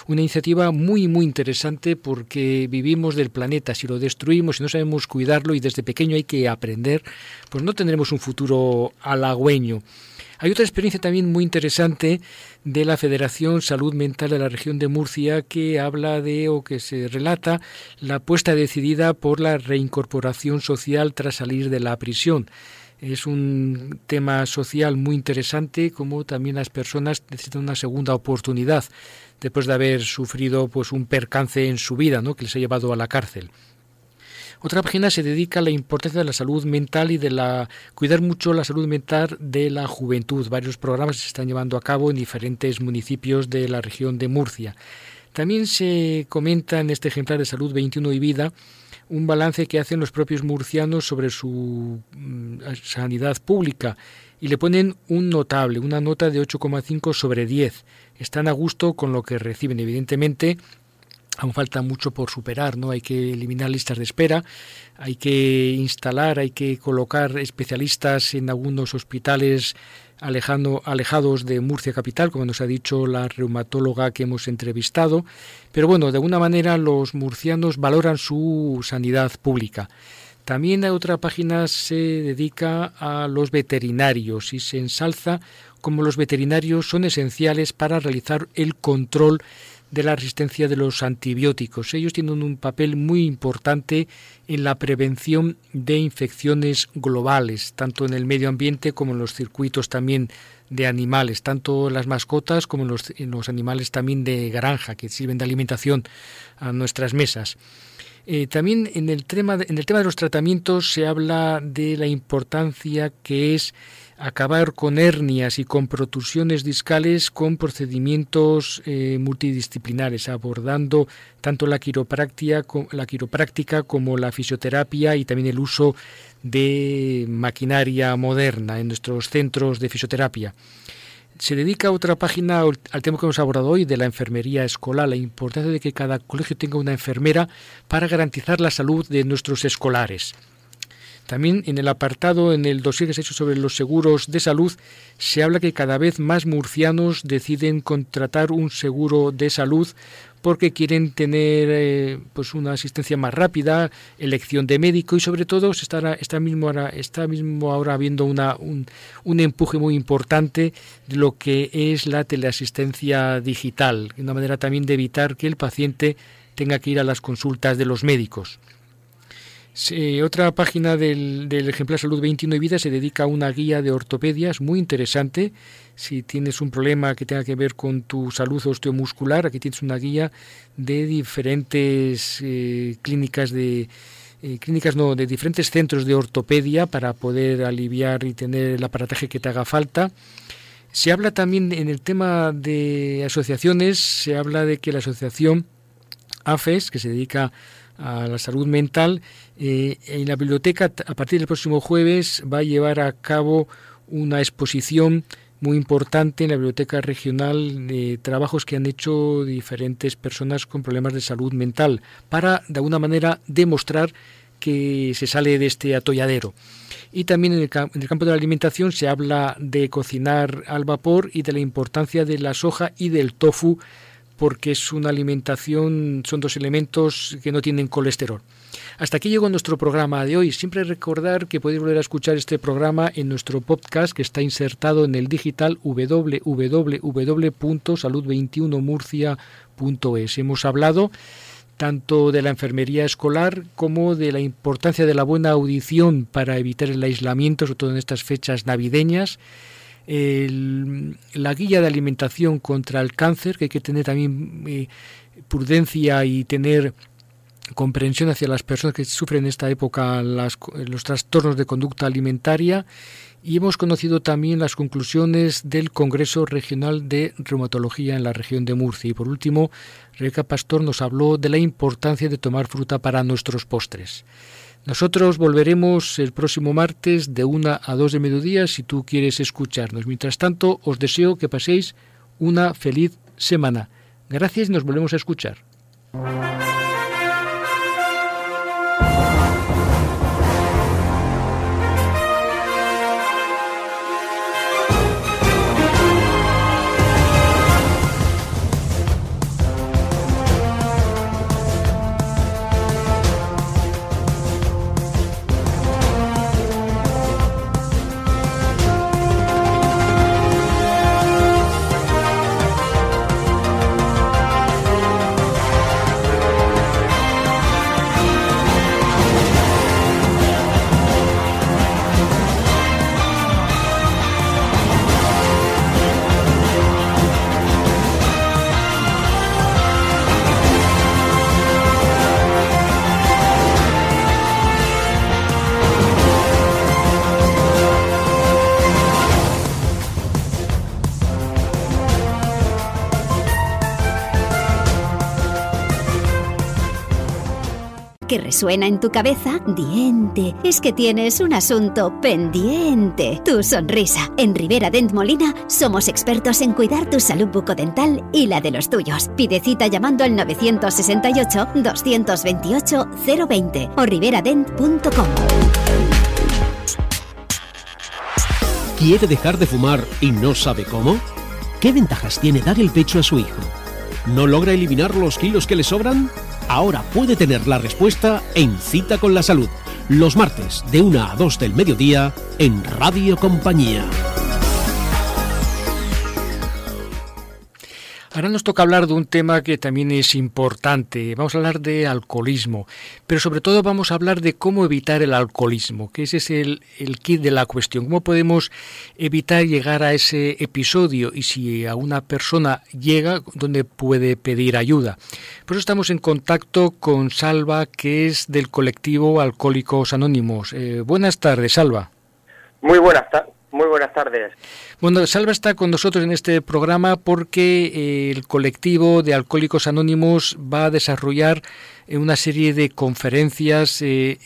Una iniciativa muy, muy interesante porque vivimos del planeta. Si lo destruimos, si no sabemos cuidarlo y desde pequeño hay que aprender, pues no tendremos un futuro halagüeño. Hay otra experiencia también muy interesante de la Federación Salud Mental de la región de Murcia que habla de o que se relata la apuesta decidida por la reincorporación social tras salir de la prisión. Es un tema social muy interesante como también las personas necesitan una segunda oportunidad después de haber sufrido pues un percance en su vida, ¿no? que les ha llevado a la cárcel. Otra página se dedica a la importancia de la salud mental y de la cuidar mucho la salud mental de la juventud. Varios programas se están llevando a cabo en diferentes municipios de la región de Murcia. También se comenta en este ejemplar de Salud 21 y Vida un balance que hacen los propios murcianos sobre su mm, sanidad pública y le ponen un notable, una nota de 8,5 sobre 10. Están a gusto con lo que reciben. Evidentemente, aún falta mucho por superar, ¿no? Hay que eliminar listas de espera, hay que instalar, hay que colocar especialistas en algunos hospitales alejando, alejados de Murcia capital, como nos ha dicho la reumatóloga que hemos entrevistado, pero bueno, de alguna manera los murcianos valoran su sanidad pública. También a otra página se dedica a los veterinarios y se ensalza como los veterinarios son esenciales para realizar el control de la resistencia de los antibióticos. Ellos tienen un papel muy importante en la prevención de infecciones globales, tanto en el medio ambiente como en los circuitos también de animales, tanto las mascotas como los, los animales también de granja que sirven de alimentación a nuestras mesas. Eh, también en el, tema en el tema de los tratamientos se habla de la importancia que es acabar con hernias y con protusiones discales con procedimientos eh, multidisciplinares, abordando tanto la la quiropráctica como la fisioterapia y también el uso de maquinaria moderna en nuestros centros de fisioterapia. Se dedica otra página al tema que hemos abordado hoy de la enfermería escolar, la importancia de que cada colegio tenga una enfermera para garantizar la salud de nuestros escolares. También en el apartado, en el dossier que se ha hecho sobre los seguros de salud, se habla que cada vez más murcianos deciden contratar un seguro de salud porque quieren tener eh, pues una asistencia más rápida, elección de médico y sobre todo se está, está, mismo, ahora, está mismo ahora habiendo una, un, un, empuje muy importante de lo que es la teleasistencia digital, una manera también de evitar que el paciente tenga que ir a las consultas de los médicos otra página del, ejemplar Salud 21 y Vida se dedica a una guía de ortopedia, es muy interesante. Si tienes un problema que tenga que ver con tu salud osteomuscular, aquí tienes una guía de diferentes eh, clínicas de eh, clínicas no, de diferentes centros de ortopedia para poder aliviar y tener el aparataje que te haga falta. Se habla también en el tema de asociaciones, se habla de que la asociación AFES, que se dedica a la salud mental, eh, en la biblioteca a partir del próximo jueves va a llevar a cabo una exposición muy importante en la biblioteca regional de trabajos que han hecho diferentes personas con problemas de salud mental para de alguna manera demostrar que se sale de este atolladero. Y también en el, en el, campo de la alimentación se habla de cocinar al vapor y de la importancia de la soja y del tofu porque es una alimentación, son dos elementos que no tienen colesterol. Hasta aquí llegó nuestro programa de hoy. Siempre recordar que podéis volver a escuchar este programa en nuestro podcast que está insertado en el digital www.salud21murcia.es. Hemos hablado tanto de la enfermería escolar como de la importancia de la buena audición para evitar el aislamiento, sobre todo en estas fechas navideñas la guía de alimentación contra el cáncer, que hay que tener también eh, prudencia y tener comprensión hacia las personas que sufren en esta época los trastornos de conducta alimentaria y hemos conocido también las conclusiones del Congreso Regional de Reumatología en la región de Murcia. Y por último, Rebeca Pastor nos habló de la importancia de tomar fruta para nuestros postres. Nosotros volveremos el próximo martes de una a dos de mediodía si tú quieres escucharnos. Mientras tanto, os deseo que paséis una feliz semana. Gracias y nos volvemos a escuchar. Suena en tu cabeza? Diente. Es que tienes un asunto pendiente. Tu sonrisa. En Rivera Dent Molina somos expertos en cuidar tu salud bucodental y la de los tuyos. Pide cita llamando al 968-228-020 o riveradent.com. ¿Quiere dejar de fumar y no sabe cómo? ¿Qué ventajas tiene dar el pecho a su hijo? ¿No logra eliminar los kilos que le sobran? Ahora puede tener la respuesta en Cita con la Salud, los martes de 1 a 2 del mediodía en Radio Compañía. Ahora nos toca hablar de un tema que también es importante. Vamos a hablar de alcoholismo, pero sobre todo vamos a hablar de cómo evitar el alcoholismo, que ese es el, kit de la cuestión. ¿Cómo podemos evitar llegar a ese episodio? Y si a una persona llega, ¿dónde puede pedir ayuda? Por eso estamos en contacto con Salva, que es del colectivo Alcohólicos Anónimos. Eh, buenas tardes, Salva. Muy buenas tardes. Muy buenas tardes. Bueno, Salva está con nosotros en este programa porque eh, el colectivo de Alcohólicos Anónimos va a desarrollar eh, una serie de conferencias eh,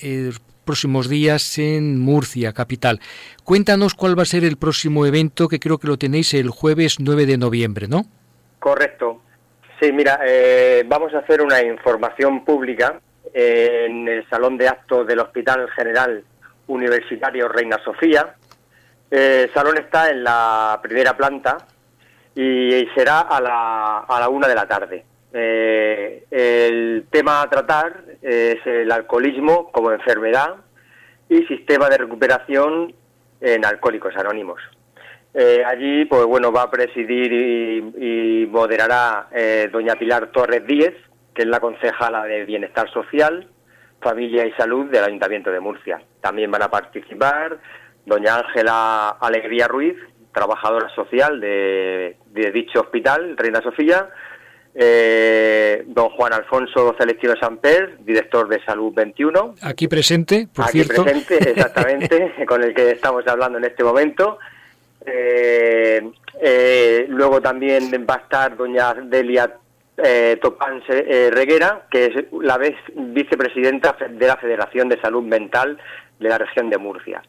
próximos días en Murcia, capital. Cuéntanos cuál va a ser el próximo evento, que creo que lo tenéis el jueves 9 de noviembre, ¿no? Correcto. Sí, mira, vamos a hacer una información pública en el Salón de Actos del Hospital General Universitario Reina Sofía, el salón está en la primera planta y será a la, a la una de la tarde. Eh, el tema a tratar es el alcoholismo como enfermedad y sistema de recuperación en Alcohólicos Anónimos. Eh, allí, pues bueno, va a presidir y, moderará eh, doña Pilar Torres Díez, que es la concejala de Bienestar Social, Familia y Salud del Ayuntamiento de Murcia. También van a participar doña Ángela Alegría Ruiz, trabajadora social de, dicho hospital, Reina Sofía, eh, don Juan Alfonso Celestino Samper, director de Salud 21. Aquí presente, por Aquí presente, exactamente, con el que estamos hablando en este momento. Eh, eh, luego también va a estar doña Delia Topanse Reguera, que es la vez vicepresidenta de la Federación de Salud Mental de la región de Murcia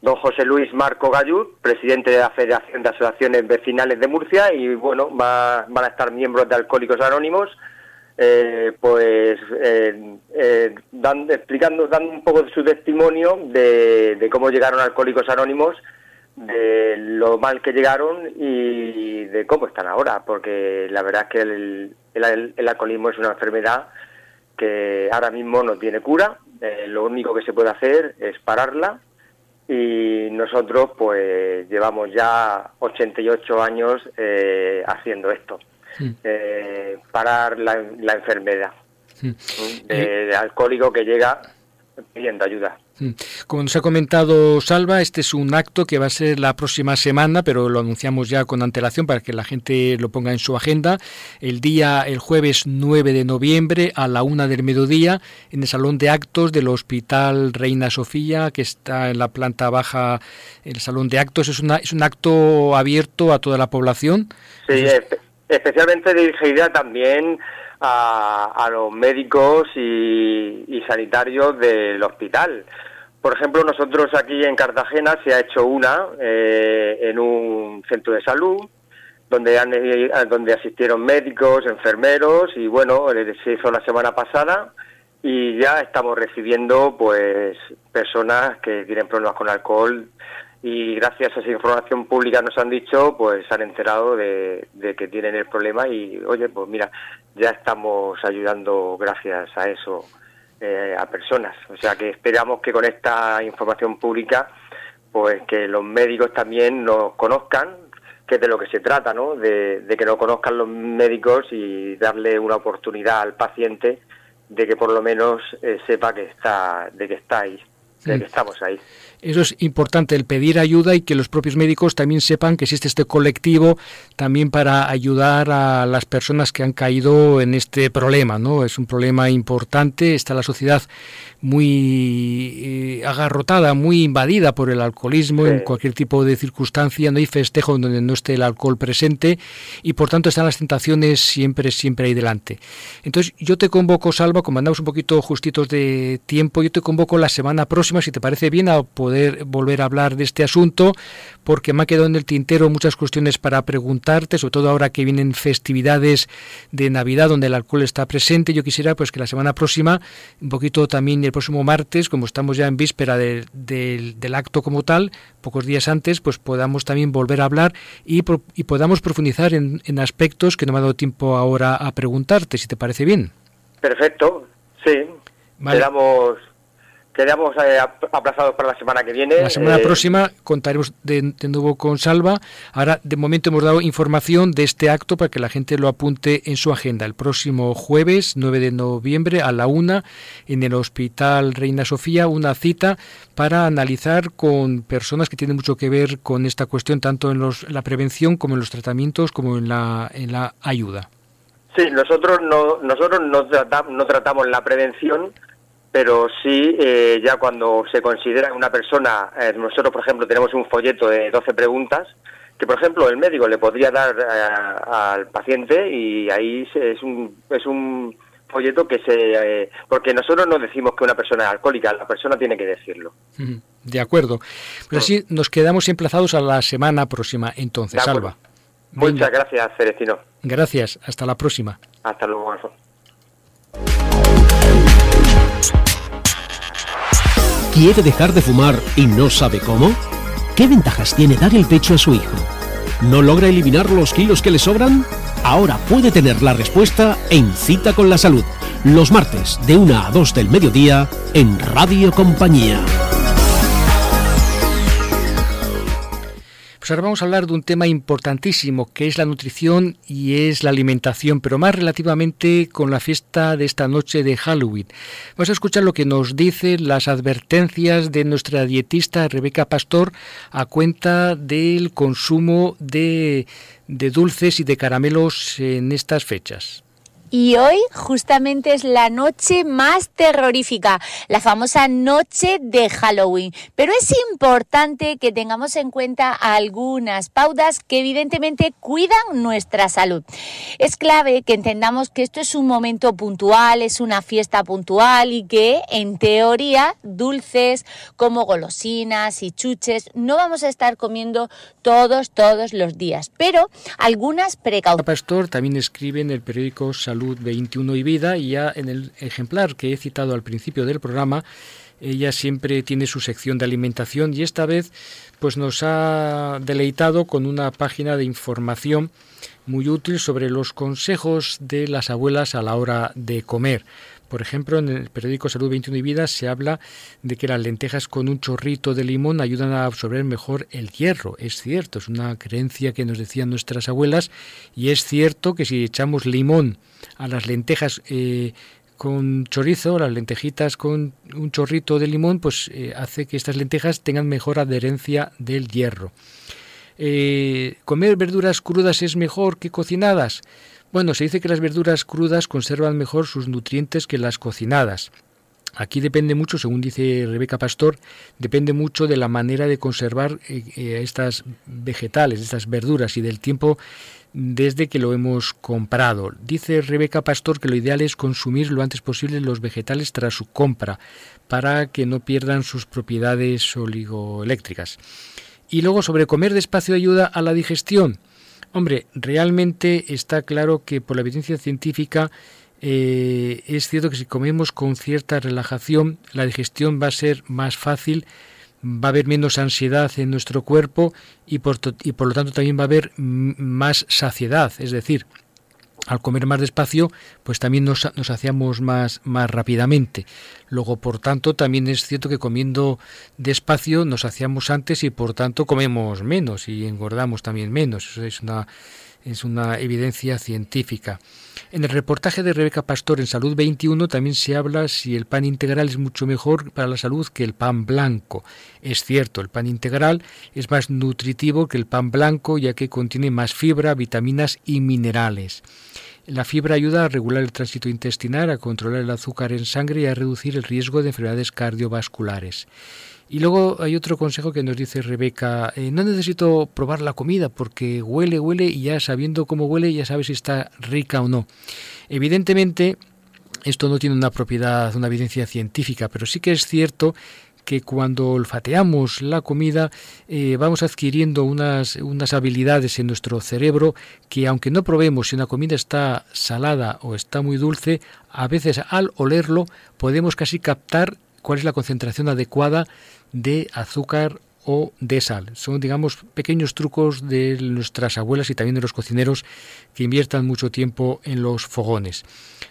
don José Luis Marco Gallud, presidente de la Federación de Asociaciones Vecinales de Murcia, y bueno, van a estar miembros de Alcohólicos Anónimos, eh, pues eh, eh, dando, explicando, dando un poco de su testimonio de, cómo llegaron Alcohólicos Anónimos, de lo mal que llegaron y de cómo están ahora, porque la verdad es que el, el alcoholismo es una enfermedad que ahora mismo no tiene cura, lo único que se puede hacer es pararla y nosotros pues llevamos ya 88 años eh, haciendo esto, eh, parar la, enfermedad de alcohólico que llega pidiendo ayuda. Mm. Como nos ha comentado Salva, este es un acto que va a ser la próxima semana, pero lo anunciamos ya con antelación para que la gente lo ponga en su agenda. El día, el jueves 9 de noviembre a la una del mediodía, en el Salón de Actos del Hospital Reina Sofía, que está en la planta baja, el Salón de Actos. Es, una, es un acto abierto a toda la población. Sí, especialmente dirigida también a, los médicos y, sanitarios del hospital. Por ejemplo, nosotros aquí en Cartagena se ha hecho una eh, en un centro de salud donde, han, eh, donde asistieron médicos, enfermeros y bueno, se hizo la semana pasada y ya estamos recibiendo pues personas que tienen problemas con alcohol y gracias a esa información pública nos han dicho, pues han enterado de, que tienen el problema y oye, pues mira, ya estamos ayudando gracias a eso eh, a personas. O sea que esperamos que con esta información pública, pues que los médicos también nos conozcan, que es de lo que se trata, ¿no? De, que nos conozcan los médicos y darle una oportunidad al paciente de que por lo menos eh, sepa que está, de que está ahí, de que estamos ahí. Eso es importante, el pedir ayuda y que los propios médicos también sepan que existe este colectivo también para ayudar a las personas que han caído en este problema, ¿no? Es un problema importante, está la sociedad muy eh, agarrotada, muy invadida por el alcoholismo en cualquier tipo de circunstancia, no hay festejo donde no esté el alcohol presente y por tanto están las tentaciones siempre, siempre ahí delante. Entonces yo te convoco, Salva, como andamos un poquito justitos de tiempo, yo te convoco la semana próxima, si te parece bien, a poder volver a hablar de este asunto, porque me ha quedado en el tintero muchas cuestiones para preguntarte, sobre todo ahora que vienen festividades de Navidad donde el alcohol está presente. Yo quisiera pues que la semana próxima, un poquito también el próximo martes, como estamos ya en víspera del acto como tal, pocos días antes, pues podamos también volver a hablar y, y podamos profundizar en, en aspectos que no me ha dado tiempo ahora a preguntarte, si te parece bien. Perfecto, sí. Quedamos quedamos eh, aplazados para la semana que viene. La semana eh, próxima contaremos de, nuevo con Salva. Ahora, de momento, hemos dado información de este acto para que la gente lo apunte en su agenda. El próximo jueves, 9 de noviembre, a la una, en el Hospital Reina Sofía, una cita para analizar con personas que tienen mucho que ver con esta cuestión, tanto en los, la prevención como en los tratamientos, como en la, en la ayuda. Sí, nosotros no, nosotros no, tratamos, no tratamos la prevención, pero sí eh, ya cuando se considera una persona, eh, nosotros por ejemplo tenemos un folleto de 12 preguntas que por ejemplo el médico le podría dar eh, al paciente y ahí es un, es un folleto que se... porque nosotros no decimos que una persona es alcohólica, la persona tiene que decirlo. De acuerdo. Pues así nos quedamos emplazados a la semana próxima entonces, Salva. Muchas gracias, Celestino. Gracias, hasta la próxima. Hasta luego, Alfonso. ¿Quiere dejar de fumar y no sabe cómo? ¿Qué ventajas tiene dar el pecho a su hijo? ¿No logra eliminar los kilos que le sobran? Ahora puede tener la respuesta en Cita con la Salud, los martes de 1 a 2 del mediodía en Radio Compañía. Pues ahora vamos a hablar de un tema importantísimo que es la nutrición y es la alimentación, pero más relativamente con la fiesta de esta noche de Halloween. Vamos a escuchar lo que nos dicen las advertencias de nuestra dietista Rebeca Pastor a cuenta del consumo de, de dulces y de caramelos en estas fechas. Y hoy justamente es la noche más terrorífica, la famosa noche de Halloween. Pero es importante que tengamos en cuenta algunas pautas que evidentemente cuidan nuestra salud. Es clave que entendamos que esto es un momento puntual, es una fiesta puntual y que en teoría dulces como golosinas y chuches no vamos a estar comiendo todos, todos los días. Pero algunas precauciones. Pastor también escribe en el periódico Salud Salud 21 y Vida, y ya en el ejemplar que he citado al principio del programa, ella siempre tiene su sección de alimentación y esta vez pues nos ha deleitado con una página de información muy útil sobre los consejos de las abuelas a la hora de comer. Por ejemplo, en el periódico Salud 21 y Vida se habla de que las lentejas con un chorrito de limón ayudan a absorber mejor el hierro. Es cierto, es una creencia que nos decían nuestras abuelas y es cierto que si echamos limón a las lentejas eh, con chorizo, las lentejitas con un chorrito de limón, pues eh, hace que estas lentejas tengan mejor adherencia del hierro. Eh, ¿Comer verduras crudas es mejor que cocinadas? Bueno, se dice que las verduras crudas conservan mejor sus nutrientes que las cocinadas. Aquí depende mucho, según dice Rebeca Pastor, depende mucho de la manera de conservar eh, eh, estas vegetales, estas verduras y del tiempo desde que lo hemos comprado. Dice Rebeca Pastor que lo ideal es consumir lo antes posible los vegetales tras su compra para que no pierdan sus propiedades oligoeléctricas. Y luego sobre comer despacio ayuda a la digestión. Hombre, realmente está claro que por la evidencia científica eh, es cierto que si comemos con cierta relajación, la digestión va a ser más fácil, va a haber menos ansiedad en nuestro cuerpo y por, y por lo tanto también va a haber más saciedad. Es decir, al comer más despacio, pues también nos, nos hacíamos más, más rápidamente. Luego, por tanto, también es cierto que comiendo despacio nos hacíamos antes y por tanto comemos menos y engordamos también menos. Eso es una, es una evidencia científica. En el reportaje de Rebeca Pastor en Salud 21 también se habla si el pan integral es mucho mejor para la salud que el pan blanco. Es cierto, el pan integral es más nutritivo que el pan blanco ya que contiene más fibra, vitaminas y minerales. La fibra ayuda a regular el tránsito intestinal, a controlar el azúcar en sangre y a reducir el riesgo de enfermedades cardiovasculares. Y luego hay otro consejo que nos dice Rebeca, eh, no necesito probar la comida porque huele, huele y ya sabiendo cómo huele ya sabes si está rica o no. Evidentemente, esto no tiene una propiedad, una evidencia científica, pero sí que es cierto que cuando olfateamos la comida eh, vamos adquiriendo unas, unas habilidades en nuestro cerebro que aunque no probemos si una comida está salada o está muy dulce, a veces al olerlo podemos casi captar cuál es la concentración adecuada de azúcar o de sal. Son, digamos, pequeños trucos de nuestras abuelas y también de los cocineros que inviertan mucho tiempo en los fogones.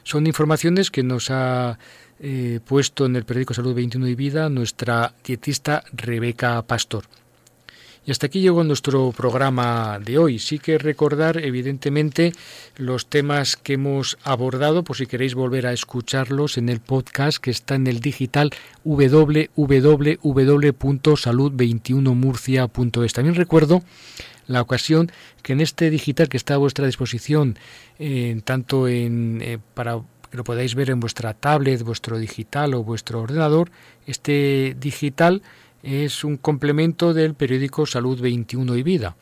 Son informaciones que nos ha eh, puesto en el periódico Salud 21 y Vida nuestra dietista Rebeca Pastor. Y hasta aquí llegó nuestro programa de hoy. Sí que recordar, evidentemente, los temas que hemos abordado, por si queréis volver a escucharlos en el podcast que está en el digital www.salud21murcia.es. También recuerdo la ocasión que en este digital que está a vuestra disposición, eh, tanto en, eh, para lo podáis ver en vuestra tablet, vuestro digital o vuestro ordenador. Este digital es un complemento del periódico Salud 21 y Vida.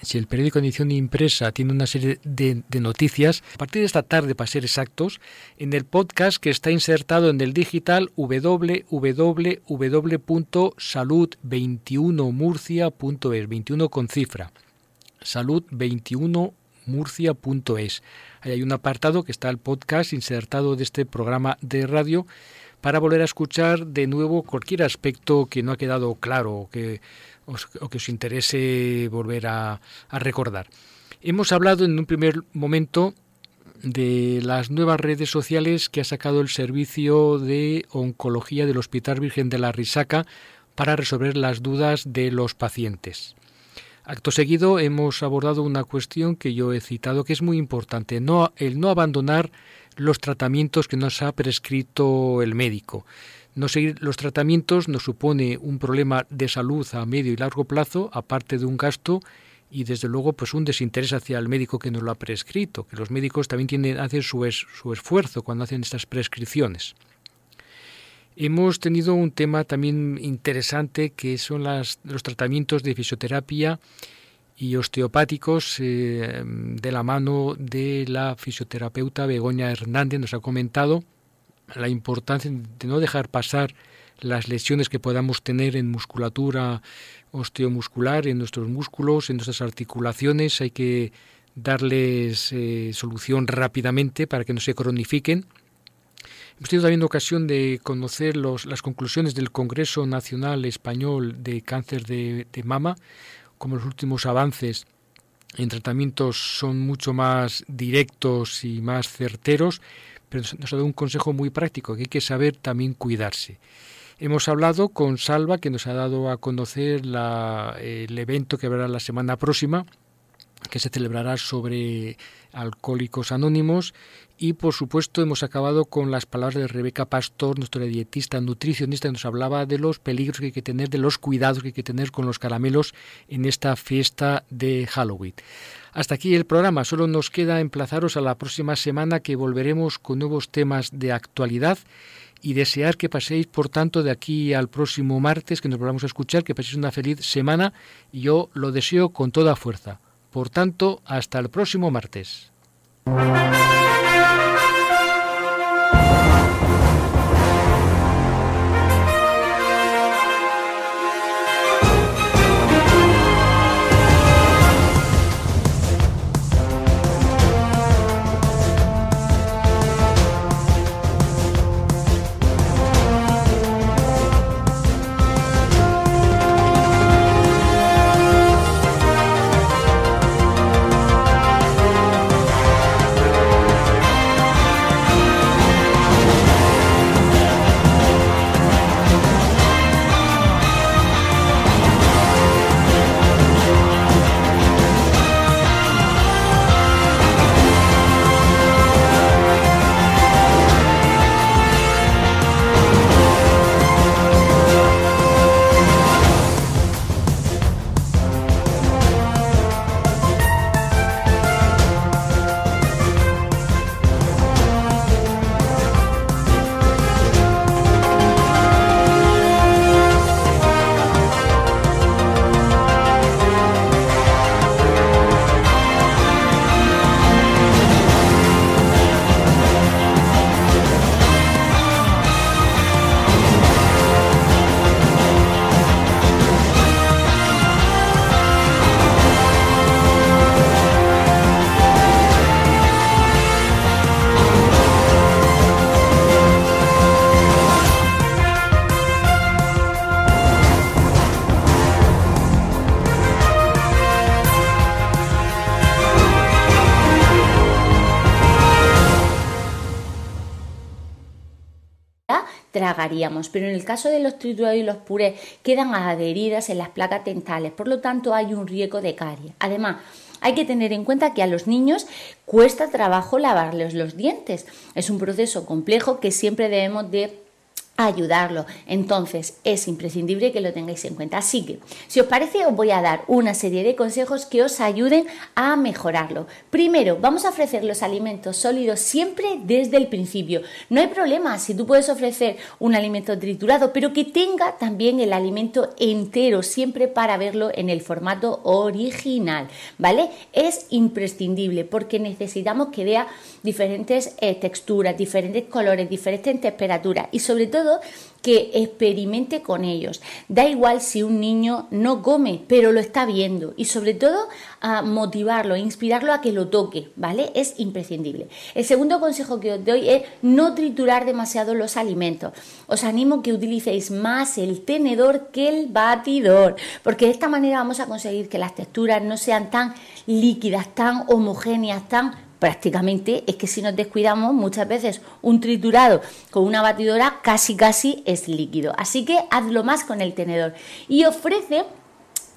Si el periódico en edición impresa tiene una serie de, noticias, a partir de esta tarde, para ser exactos, en el podcast que está insertado en el digital www.salud21murcia.es, 21 con cifra, salud21murcia.es. Ahí hay un apartado que está el podcast insertado de este programa de radio para volver a escuchar de nuevo cualquier aspecto que no ha quedado claro o que os, interese volver a, recordar. Hemos hablado en un primer momento de las nuevas redes sociales que ha sacado el servicio de oncología del Hospital Virgen de la Risaca para resolver las dudas de los pacientes. Acto seguido hemos abordado una cuestión que yo he citado que es muy importante, el no abandonar los tratamientos que nos ha prescrito el médico. No seguir los tratamientos nos supone un problema de salud a medio y largo plazo, aparte de un gasto y desde luego pues un desinterés hacia el médico que nos lo ha prescrito, que los médicos también tienen que hacer su, su esfuerzo cuando hacen estas prescripciones. Hemos tenido un tema también interesante que son las, los tratamientos de fisioterapia y osteopáticos eh, de la mano de la fisioterapeuta Begoña Hernández. Nos ha comentado la importancia de no dejar pasar las lesiones que podamos tener en musculatura osteomuscular, en nuestros músculos, en nuestras articulaciones. Hay que darles eh, solución rápidamente para que no se cronifiquen. Hemos tenido también ocasión de conocer los, las conclusiones del Congreso Nacional Español de Cáncer de, de Mama, como los últimos avances en tratamientos son mucho más directos y más certeros, pero nos ha dado un consejo muy práctico, que hay que saber también cuidarse. Hemos hablado con Salva, que nos ha dado a conocer el evento que habrá la semana próxima, que se celebrará sobre alcohólicos anónimos y por supuesto hemos acabado con las palabras de Rebeca Pastor, nuestra dietista nutricionista, que nos hablaba de los peligros que hay que tener, de los cuidados que hay que tener con los caramelos en esta fiesta de Halloween. Hasta aquí el programa, solo nos queda emplazaros a la próxima semana que volveremos con nuevos temas de actualidad y desear que paséis, por tanto, de aquí al próximo martes, que nos volvamos a escuchar, que paséis una feliz semana yo lo deseo con toda fuerza. Por tanto, hasta el próximo martes. Tragaríamos, pero en el caso de los triturados y los purés quedan adheridas en las placas dentales, por lo tanto hay un riesgo de caries. Además, hay que tener en cuenta que a los niños cuesta trabajo lavarles los dientes. Es un proceso complejo que siempre debemos de ayudarlo. Entonces es imprescindible que lo tengáis en cuenta. Así que, si os parece, os voy a dar una serie de consejos que os ayuden a mejorarlo. Primero, vamos a ofrecer los alimentos sólidos siempre desde el principio. No hay problema si tú puedes ofrecer un alimento triturado, pero que tenga también el alimento entero, siempre para verlo en el formato original, ¿vale? Es imprescindible porque necesitamos que vea diferentes eh, texturas, diferentes colores, diferentes temperaturas y sobre todo que experimente con ellos. Da igual si un niño no come, pero lo está viendo y sobre todo a motivarlo, inspirarlo a que lo toque, ¿vale? Es imprescindible. El segundo consejo que os doy es no triturar demasiado los alimentos. Os animo que utilicéis más el tenedor que el batidor, porque de esta manera vamos a conseguir que las texturas no sean tan líquidas, tan homogéneas, tan prácticamente es que si nos descuidamos muchas veces un triturado con una batidora casi casi es líquido. Así que hazlo más con el tenedor y ofrece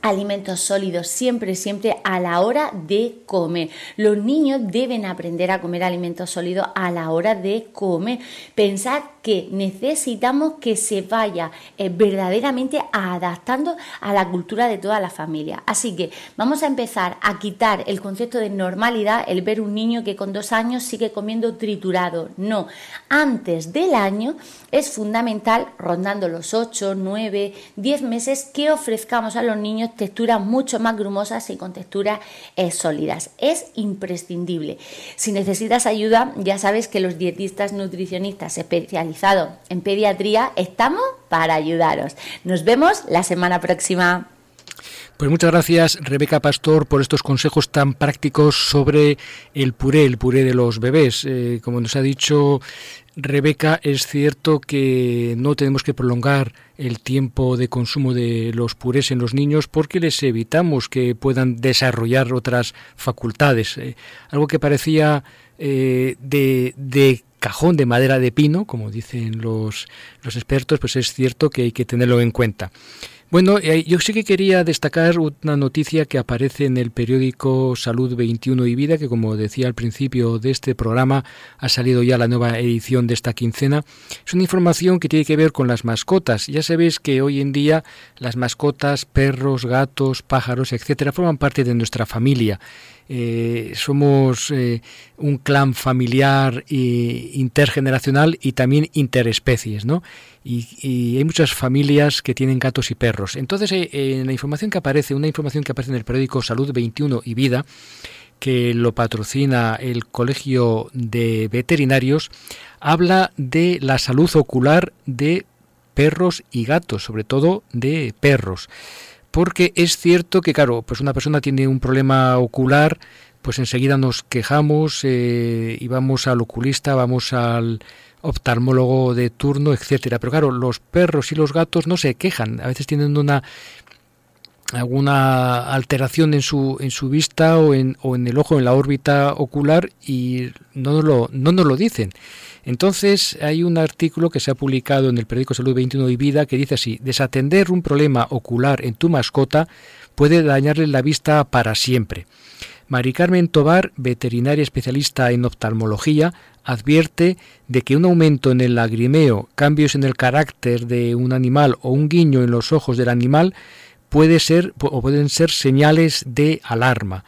alimentos sólidos siempre, siempre a la hora de comer. Los niños deben aprender a comer alimentos sólidos a la hora de comer. Pensad que necesitamos que se vaya eh, verdaderamente adaptando a la cultura de toda la familia. Así que vamos a empezar a quitar el concepto de normalidad, el ver un niño que con dos años sigue comiendo triturado. No, antes del año es fundamental, rondando los 8, 9, 10 meses, que ofrezcamos a los niños texturas mucho más grumosas y con texturas eh, sólidas. Es imprescindible. Si necesitas ayuda, ya sabes que los dietistas nutricionistas especializados en pediatría estamos para ayudaros. Nos vemos la semana próxima. Pues muchas gracias Rebeca Pastor por estos consejos tan prácticos sobre el puré, el puré de los bebés. Eh, como nos ha dicho Rebeca, es cierto que no tenemos que prolongar el tiempo de consumo de los purés en los niños porque les evitamos que puedan desarrollar otras facultades. Eh, algo que parecía eh, de, de, cajón de madera de pino, como dicen los, los expertos, pues es cierto que hay que tenerlo en cuenta. Bueno, eh, yo sí que quería destacar una noticia que aparece en el periódico Salud 21 y Vida, que como decía al principio de este programa, ha salido ya la nueva edición de esta quincena. Es una información que tiene que ver con las mascotas. Ya sabéis que hoy en día las mascotas, perros, gatos, pájaros, etcétera, forman parte de nuestra familia. Eh, somos eh, un clan familiar e intergeneracional y también interespecies, ¿no? Y, hay muchas familias que tienen gatos y perros. Entonces, eh, en la información que aparece, una información que aparece en el periódico Salud 21 y Vida, que lo patrocina el Colegio de Veterinarios, habla de la salud ocular de perros y gatos, sobre todo de perros porque es cierto que, claro, pues una persona tiene un problema ocular, pues enseguida nos quejamos eh, y vamos al oculista, vamos al oftalmólogo de turno, etcétera. Pero claro, los perros y los gatos no se quejan, a veces tienen una alguna alteración en su en su vista o en, o en el ojo en la órbita ocular y no nos lo no nos lo dicen entonces hay un artículo que se ha publicado en el periódico Salud 21 y Vida que dice así, desatender un problema ocular en tu mascota puede dañarle la vista para siempre. Mari Carmen Tobar, veterinaria especialista en oftalmología, advierte de que un aumento en el lagrimeo, cambios en el carácter de un animal o un guiño en los ojos del animal puede ser o pueden ser señales de alarma.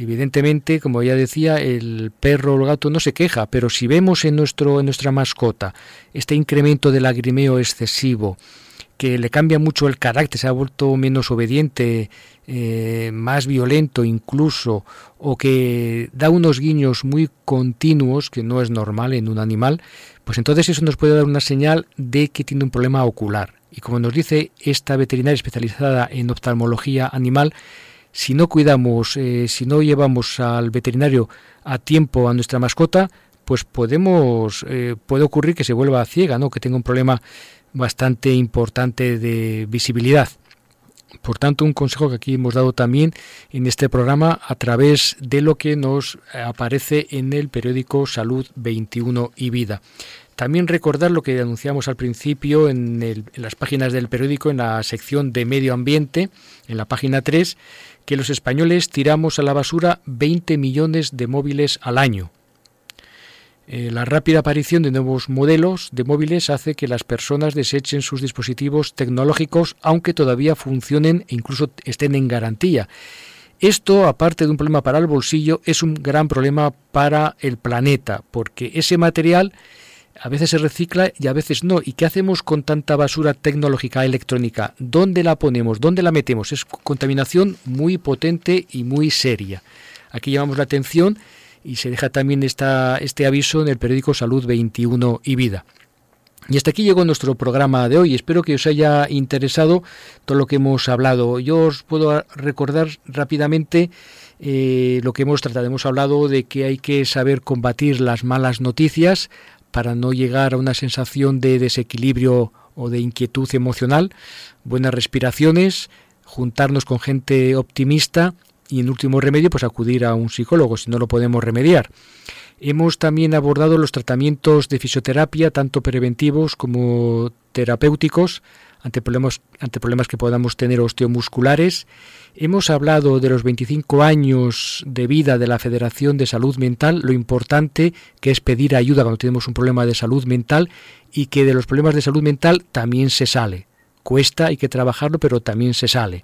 Evidentemente, como ya decía, el perro o el gato no se queja, pero si vemos en, nuestro, en nuestra mascota este incremento de lagrimeo excesivo, que le cambia mucho el carácter, se ha vuelto menos obediente, eh, más violento incluso, o que da unos guiños muy continuos, que no es normal en un animal, pues entonces eso nos puede dar una señal de que tiene un problema ocular. Y como nos dice esta veterinaria especializada en oftalmología animal, si no cuidamos, eh, si no llevamos al veterinario a tiempo a nuestra mascota, pues podemos, eh, puede ocurrir que se vuelva ciega, ¿no? que tenga un problema bastante importante de visibilidad. Por tanto, un consejo que aquí hemos dado también en este programa a través de lo que nos aparece en el periódico Salud 21 y Vida. También recordar lo que anunciamos al principio en, las páginas del periódico, en la sección de medio ambiente, en la página 3, que los españoles tiramos a la basura 20 millones de móviles al año. Eh, la rápida aparición de nuevos modelos de móviles hace que las personas desechen sus dispositivos tecnológicos aunque todavía funcionen e incluso estén en garantía. Esto, aparte de un problema para el bolsillo, es un gran problema para el planeta, porque ese material a veces se recicla y a veces no. ¿Y qué hacemos con tanta basura tecnológica electrónica? ¿Dónde la ponemos? ¿Dónde la metemos? Es contaminación muy potente y muy seria. Aquí llamamos la atención y se deja también esta, este aviso en el periódico Salud 21 y Vida. Y hasta aquí llegó nuestro programa de hoy. Espero que os haya interesado todo lo que hemos hablado. Yo os puedo recordar rápidamente eh, lo que hemos tratado. Hemos hablado de que hay que saber combatir las malas noticias para no llegar a una sensación de desequilibrio o de inquietud emocional. Buenas respiraciones, juntarnos con gente optimista y en último remedio pues acudir a un psicólogo si no lo podemos remediar. Hemos también abordado los tratamientos de fisioterapia, tanto preventivos como terapéuticos, ante problemas, ante problemas que podamos tener osteomusculares. Hemos hablado de los 25 años de vida de la Federación de Salud Mental, lo importante que es pedir ayuda cuando tenemos un problema de salud mental y que de los problemas de salud mental también se sale. Cuesta, hay que trabajarlo, pero también se sale.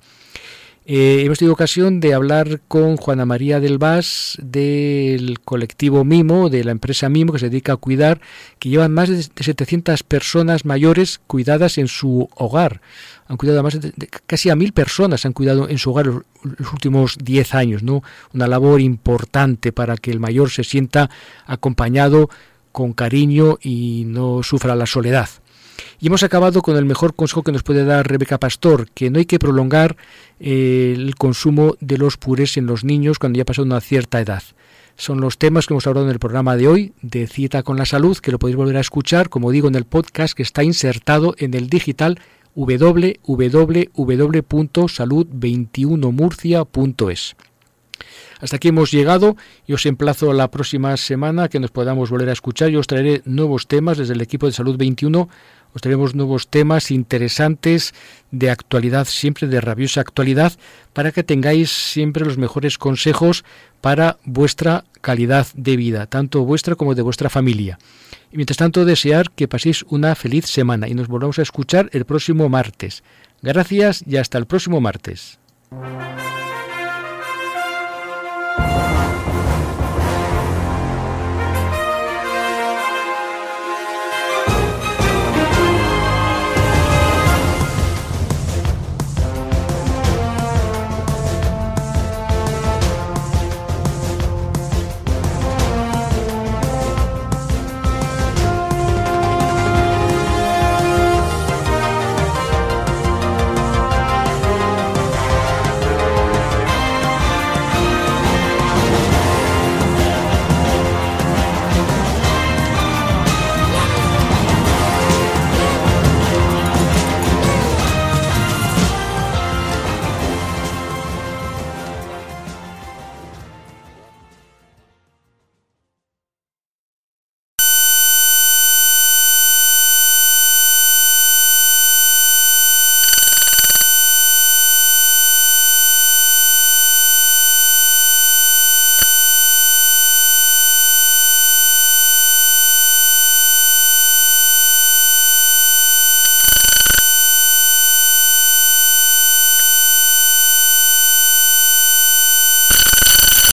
Eh, hemos tenido ocasión de hablar con Juana María del Vaz del colectivo Mimo, de la empresa Mimo, que se dedica a cuidar, que llevan más de 700 personas mayores cuidadas en su hogar. Han cuidado a más de, casi a mil personas, han cuidado en su hogar los, últimos 10 años, ¿no? Una labor importante para que el mayor se sienta acompañado con cariño y no sufra la soledad. Y hemos acabado con el mejor consejo que nos puede dar Rebeca Pastor, que no hay que prolongar eh, el consumo de los purés en los niños cuando ya pasado una cierta edad. Son los temas que hemos hablado en el programa de hoy, de Cita con la Salud, que lo podéis volver a escuchar, como digo, en el podcast que está insertado en el digital www.salud21murcia.es. Hasta aquí hemos llegado y os emplazo a la próxima semana que nos podamos volver a escuchar. Yo os traeré nuevos temas desde el equipo de Salud 21 os traeremos nuevos temas interesantes de actualidad, siempre de rabiosa actualidad, para que tengáis siempre los mejores consejos para vuestra calidad de vida, tanto vuestra como de vuestra familia. Y mientras tanto, desear que paséis una feliz semana y nos volvamos a escuchar el próximo martes. Gracias y hasta el próximo martes.